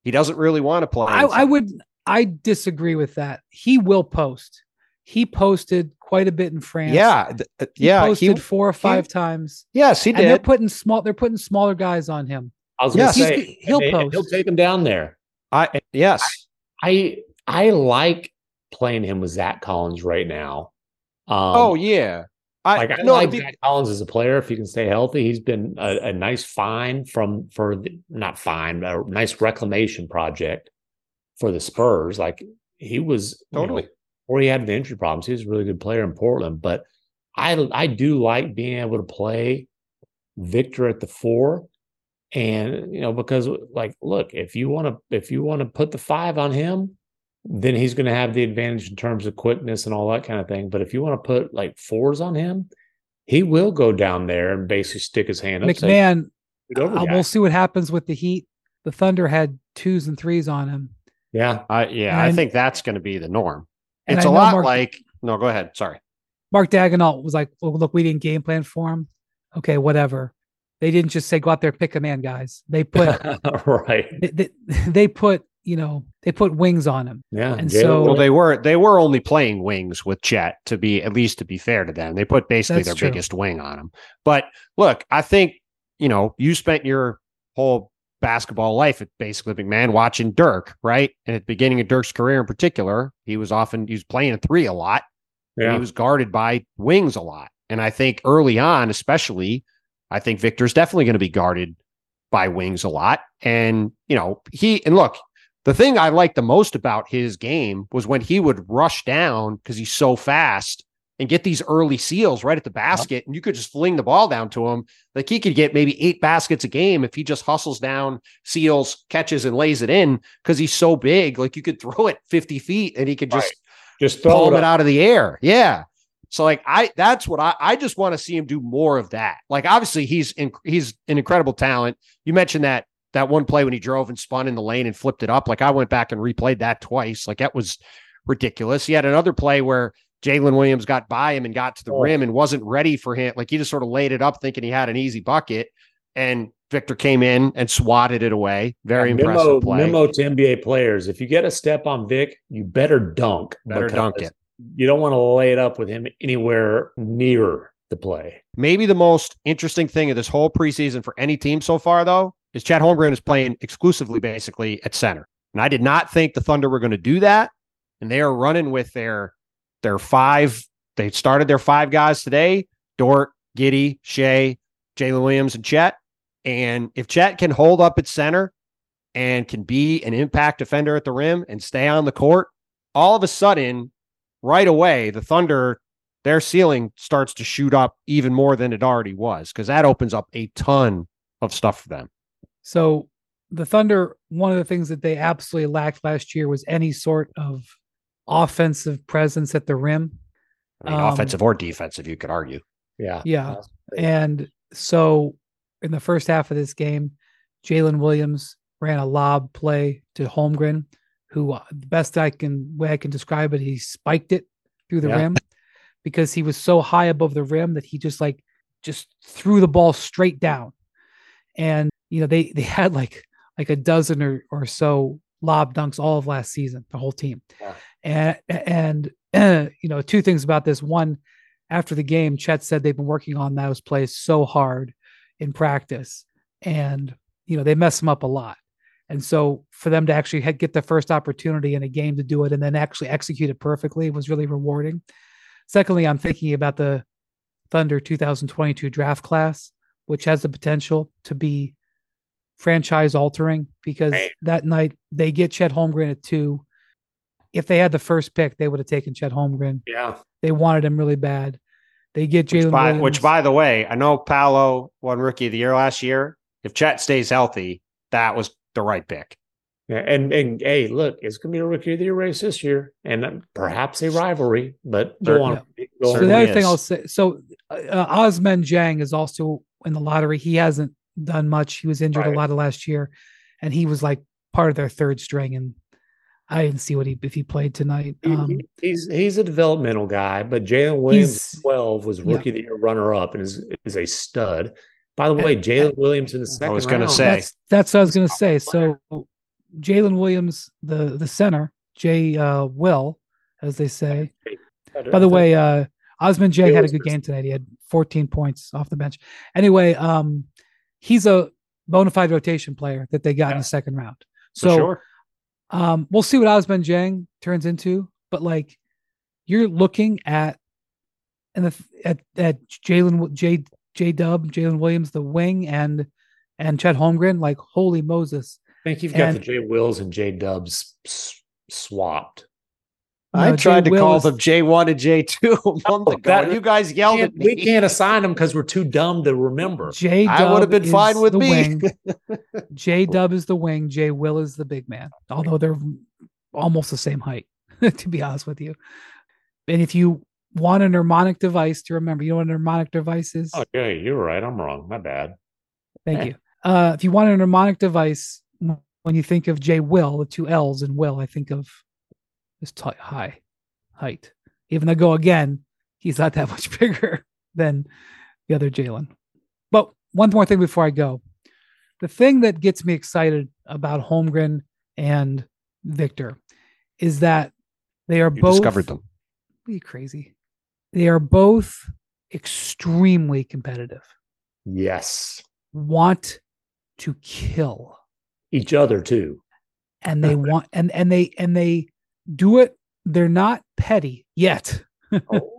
He doesn't really want to play. I. I would. I disagree with that. He will post. He posted quite a bit in France. yeah, th- uh, He yeah. posted He, four or five times. yes, he And they're putting small. They're putting smaller guys on him. I was Yes. going to He's- say he'll and- and post. He'll take him down there. I yes. I I like playing him with Zach Collins right now. Um, oh yeah. I like I no. like the- Zach Collins as a player if he can stay healthy. He's been a, a nice find from for the, not fine, but a nice reclamation project for the Spurs. Like he was you know, Totally. before he had the injury problems, he was a really good player in Portland. But I I do like being able to play Victor at the four. And you know, because like, look, if you want to if you want to put the five on him, then he's going to have the advantage in terms of quickness and all that kind of thing. But if you want to put like fours on him, he will go down there and basically stick his hand up. MacMahon. "Shoot over, uh, we'll see what happens with the Heat. The Thunder had twos and threes on him. yeah, I yeah. I think that's going to be the norm. It's a lot Mark- like no. Go ahead. Sorry. Mark Daigneault was like, well, look, we didn't game plan for him. Okay, whatever. They didn't just say go out there pick a man, guys. They put right. they, they, they put you know, they put wings on him. Yeah, And Jalen so- Well, they were they were only playing wings with Chet to be at least to be fair to them. They put basically their true. biggest wing on him. But look, I think you know you spent your whole basketball life at basically MacMahon watching Dirk, right? And at the beginning of Dirk's career in particular, he was often he was playing a three a lot. and yeah. He was guarded by wings a lot. And I think early on, especially, I think Victor's definitely going to be guarded by wings a lot. And, you know, he, and look, the thing I liked the most about his game was when he would rush down because he's so fast and get these early seals right at the uh-huh. basket. And you could just fling the ball down to him. Like he could get maybe eight baskets a game if he just hustles down, seals, catches, and lays it in because he's so big. Like you could throw it 50 feet and he could just just throw it it out of the air. Yeah. So like I that's what I I just want to see him do more of that. Like obviously he's in, he's an incredible talent. You mentioned that that one play when he drove and spun in the lane and flipped it up. Like I went back and replayed that twice. Like that was ridiculous. He had another play where Jalen Williams got by him and got to the Oh. rim and wasn't ready for him. Like he just sort of laid it up thinking he had an easy bucket. And Victor came in and swatted it away. Very Yeah, impressive memo, play. Memo to NBA players: if you get a step on Vic, you better dunk. Better dunk it. You don't want to lay it up with him anywhere near the play. Maybe the most interesting thing of this whole preseason for any team so far, though, is Chet Holmgren is playing exclusively basically at center. And I did not think the Thunder were going to do that. And they are running with their their five. They started their five guys today: Dort, Giddey, Shai, Jalen Williams, and Chet. And if Chet can hold up at center and can be an impact defender at the rim and stay on the court, all of a sudden, right away, the Thunder their ceiling starts to shoot up even more than it already was because that opens up a ton of stuff for them. So the Thunder, one of the things that they absolutely lacked last year was any sort of offensive presence at the rim. I mean, Um, offensive or defensive, you could argue. Yeah, Yeah. And so in the first half of this game, Jalen Williams ran a lob play to Holmgren, who uh, the best I can way I can describe it, he spiked it through the Yeah. rim because he was so high above the rim that he just like just threw the ball straight down. And you know, they they had like like a dozen or, or so lob dunks all of last season, the whole team. Yeah. And and you know, two things about this. One, after the game, Chet said they've been working on those plays so hard in practice, and you know they mess them up a lot. And so for them to actually get the first opportunity in a game to do it and then actually execute it perfectly was really rewarding. Secondly, I'm thinking about the Thunder 2022 draft class, which has the potential to be franchise altering because Right. that night they get Chet Holmgren at two. If they had the first pick, they would have taken Chet Holmgren. yeah. They wanted him really bad. They get Which Jalen by, Williams. which, by the way, I know Paolo won Rookie of the Year last year. If Chet stays healthy, that was the right pick. Yeah, and and hey, look, it's gonna be a rookie of the year race this year, and um, perhaps a rivalry. But go Certainly. on. Go so on. the certainly other thing. I'll say, so uh, uh, Ousmane Dieng is also in the lottery. He hasn't done much. He was injured Right. a lot of last year, and he was like part of their third string. And I didn't see what he if he played tonight. Um, he- he's he's a developmental guy, but Jalen Williams, twelve, was yeah. rookie of the year runner up, and is is a stud. By the way, And- Jalen Williams in the second was gonna say. that's that's what I was going to say. So Jalen Williams, the the center, Jay uh, Will, as they say. By the way, uh, Ousmane Dieng had a good game tonight. He had 14 points off the bench. Anyway, um, he's a bona fide rotation player that they got in the second round. So sure. um, we'll see what Ousmane Dieng turns into. But like, you're looking at and the at at Jalen J J Dub Jalen Williams, the wing, and and Chet Holmgren. Like, holy Moses! I think you've got and- the J Wills and J Dubs swapped. I No, tried Jay to call is- them J1 and J2 a month ago. that- and you guys yelled at me. we can't assign them because we're too dumb to remember. J I would have been fine with the me. Wing. J Dub is the wing. J Will is the big man. Although they're almost the same height, to be honest with you. And if you want a mnemonic device to remember, you know what a mnemonic device is? Oh, yeah, you're right. I'm wrong. My bad. Thank eh. you. Uh, if you want a mnemonic device, when you think of J Will, the two L's in Will, I think of this t- high height. Even though go again, he's not that much bigger than the other Jalen. But one more thing before I go. The thing that gets me excited about Holmgren and Victor, is that they are You both discovered them. Are you crazy? They are both extremely competitive. Yes. Want to kill, Each other too. and they want and and they and they do it. They're not petty yet. Oh.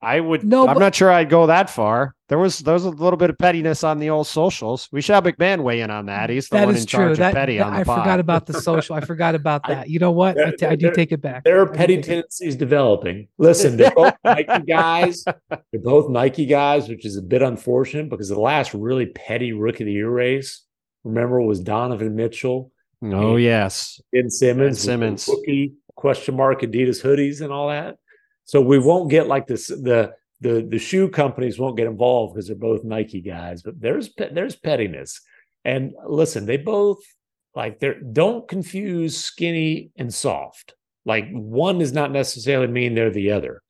I would. No, I'm but- not sure I'd go that far. There was there was a little bit of pettiness on the old socials. We should have MacMahon weigh in on that. He's the That one is in true. charge That, of petty that- on the I pod. forgot about the social. I forgot about I- that. You know what? I, There- I do take it back. There are petty take it- tendencies developing. Listen, they're both Nike guys. They're both Nike guys, which is a bit unfortunate because the last really petty rookie of the year race, remember, was Donovan Mitchell, Oh yes, Ben Simmons, Ben Simmons. rookie question mark Adidas hoodies and all that. So we won't get like this. The the the shoe companies won't get involved because they're both Nike guys. But there's there's pettiness. And listen, they both like they're don't confuse skinny and soft. Like one does not necessarily mean they're the other.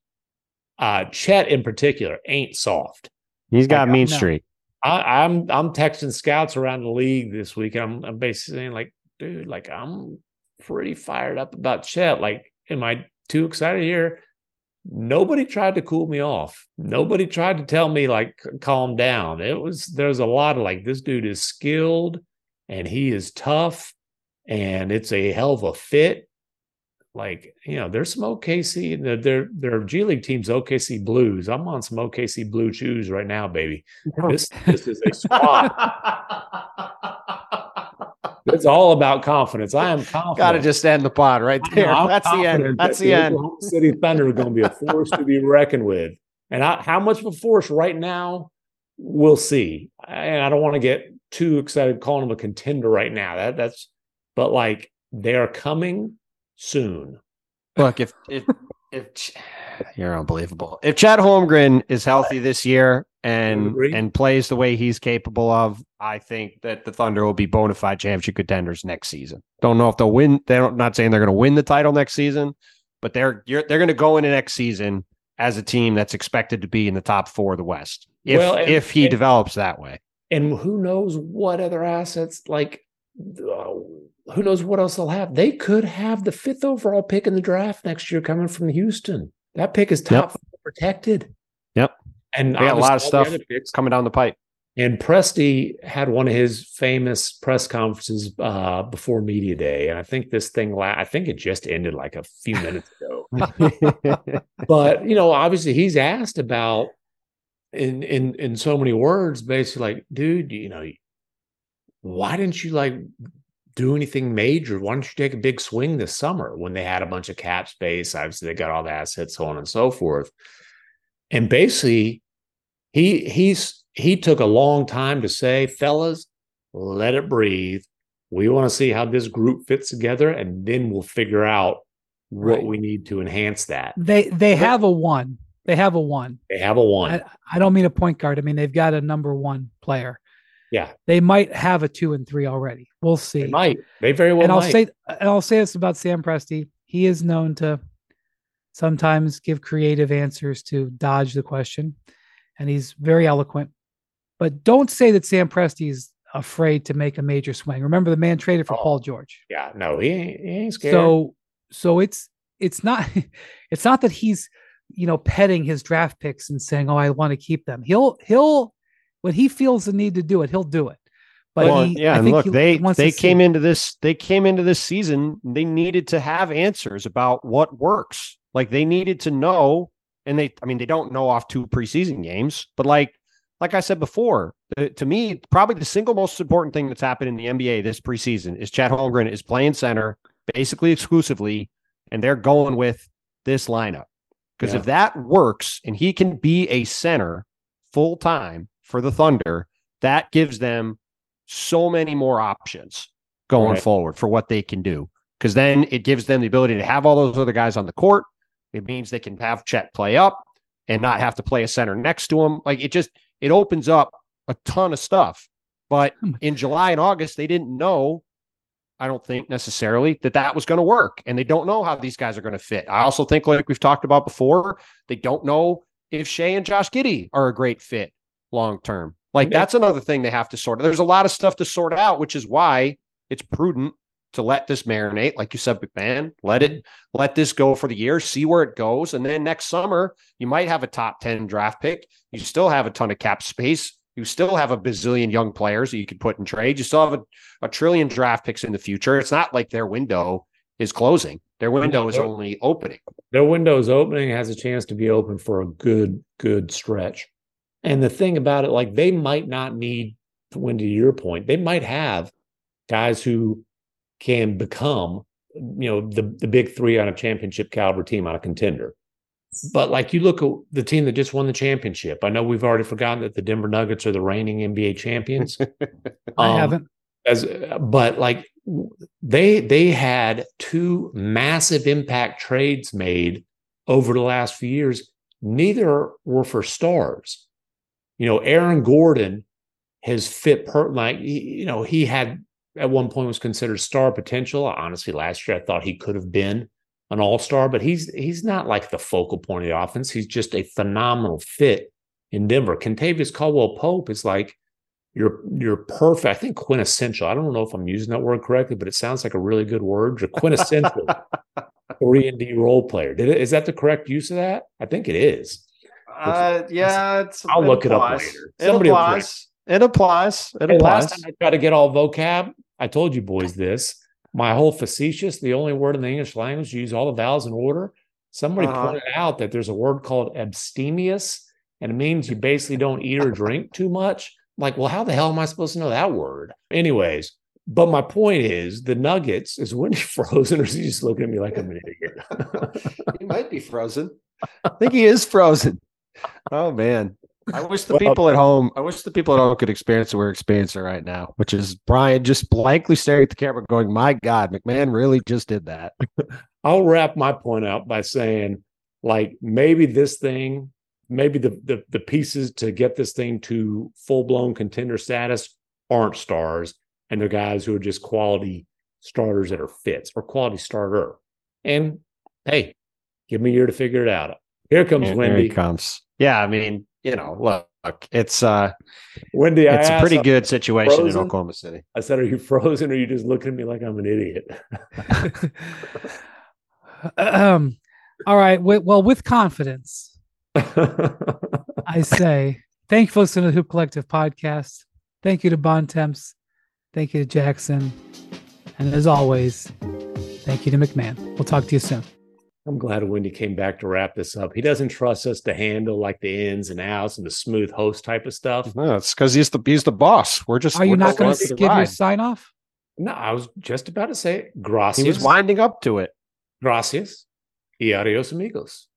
Uh Chet in particular ain't soft. he's got Like, Mean no. Street. I, I'm I'm texting scouts around the league this week. And I'm I'm basically saying like, dude, like I'm pretty fired up about Chet. Like, am I too excited here? Nobody tried to cool me off. Nobody tried to tell me like calm down. It was there's a lot of like this dude is skilled and he is tough and it's a hell of a fit. Like, you know, there's some OKC, their their their G League team's OKC Blues. I'm on some OKC blue shoes right now, baby. This this is a squad. It's all about confidence. I am confident. Got to just end the pod right there. I'm That's the end. That's that the end. Oklahoma City Thunder are going to be a force to be reckoned with. And I, how much of a force right now, we'll see. And I don't want to get too excited calling them a contender right now. That that's, but like they are coming soon. Look, if if if you're unbelievable, if Chet Holmgren is healthy this year and and plays the way he's capable of, I think that the Thunder will be bona fide championship contenders next season. Don't know if they'll win. They're not saying they're going to win the title next season, but they're you're, they're going to go into next season as a team that's expected to be in the top four of the West. If Well, and- if he and- develops that way, And who knows what other assets like. uh, who knows what else they'll have? They could have the fifth overall pick in the draft next year coming from Houston. That pick is top five protected. Yep. And They got a lot of obviously all the stuff. coming down the pipe. And Presti had one of his famous press conferences uh, before media day, and I think this thing, la- I think it just ended like a few minutes ago. but you know, obviously, he's asked about in in in so many words, basically, like, dude, you know, why didn't you like do anything major? Why don't you take a big swing this summer when they had a bunch of cap space? Obviously, they got all the assets, so on and so forth. And basically, he he's he took a long time to say, fellas, let it breathe. We want to see how this group fits together, and then we'll figure out what Right. we need to enhance that. They they have a one. They have a one. They have a one. I, I don't mean a point guard. I mean they've got a number one player. yeah, They might have a two and three already. We'll see. they might. They very well and I'll might. say and I'll say this about Sam Presti. He is known to sometimes give creative answers to dodge the question, and he's very eloquent. But don't say that Sam Presti is afraid to make a major swing. Remember, the man traded for Oh. Paul George. yeah, no, he ain't, he ain't scared. So so it's it's not it's not that he's you know petting his draft picks and saying, "Oh, I want to keep them." He'll he'll when he feels the need to do it, he'll do it. But well, he, yeah, I and look, he they they came into this they came into this season. They needed to have answers about what works. Like they needed to know, and they I mean they don't know off two preseason games, but like like I said before, to me, probably the single most important thing that's happened in the NBA this preseason is Chet Holmgren is playing center basically exclusively, and they're going with this lineup. Because Yeah. if that works and he can be a center full time for the Thunder, that gives them so many more options going Right. forward for what they can do. Because then it gives them the ability to have all those other guys on the court. It means they can have Chet play up and not have to play a center next to him. Like it just it opens up a ton of stuff. But Hmm. in July and August, they didn't know. I don't think necessarily that that was going to work, and they don't know how these guys are going to fit. I also think, like we've talked about before, they don't know if Shai and Josh Giddey are a great fit long term. Like Yeah. that's another thing they have to sort. There's a lot of stuff to sort out, which is why it's prudent to let this marinate, like you said, MacMahon. Let it let this go for the year, see where it goes, and then next summer you might have a top ten draft pick. You still have a ton of cap space. You still have a bazillion young players that you could put in trade. You still have a, a trillion draft picks in the future. It's not like their window is closing. Their window is only opening. Their window is opening, has a chance to be open for a good, good stretch. And the thing about it, like they might not need, when to your point, they might have guys who can become, you know, the, the big three on a championship caliber team on a contender. But like you look at the team that just won the championship. I know we've already forgotten that the Denver Nuggets are the reigning NBA champions. I um, haven't. As but like they they had two massive impact trades made over the last few years. Neither were for stars. You know, Aaron Gordon has fit per like you know he had at one point was considered star potential. Honestly, last year I thought he could have been an all star, but he's he's not like the focal point of the offense. He's just a phenomenal fit in Denver. Kentavious Caldwell Pope is like you're you're perfect. I think quintessential. I don't know if I'm using that word correctly, but it sounds like a really good word. You're quintessential three and D role player. Did it, is that the correct use of that? I think it is. Uh, yeah, it's, I'll it look applies. it up later. It Somebody applies. It applies. It hey, applies. Last time I tried to get all vocab, I told you boys this. My whole facetious, the only word in the English language use all the vowels in order. Somebody uh-huh. pointed out that there's a word called abstemious, and it means you basically don't eat or drink too much like, well, how the hell am I supposed to know that word? Anyways, but my point is the Nuggets, is Windy frozen or is he just looking at me like I'm an idiot? he might be frozen. I think he is frozen. Oh man. I wish the well, people at home, I wish the people at home could experience what we're experiencing right now, which is Brian just blankly staring at the camera, going, My God, MacMahon really just did that. I'll wrap my point out by saying, like, maybe this thing maybe the, the, the pieces to get this thing to full blown contender status aren't stars, and they're guys who are just quality starters that are fits or quality starter. And hey, give me a year to figure it out. Here comes Windy. Here comes. Yeah, I mean, you know, look, it's uh Windy. It's a pretty good situation frozen? in Oklahoma City. I said, "Are you frozen? Or are you just looking at me like I'm an idiot?" um. All right. Well, with confidence, I say thank you for listening to the Hoop Collective podcast. Thank you to Bontemps. Thank you to Jackson. And as always, thank you to MacMahon. We'll talk to you soon. I'm glad Windy came back to wrap this up. He doesn't trust us to handle like the ins and outs and the smooth host type of stuff. No, it's because he's the he's the boss. We're just. Are you not going to give your sign off? No, I was just about to say it. gracias. He was winding up to it. Gracias y adios amigos.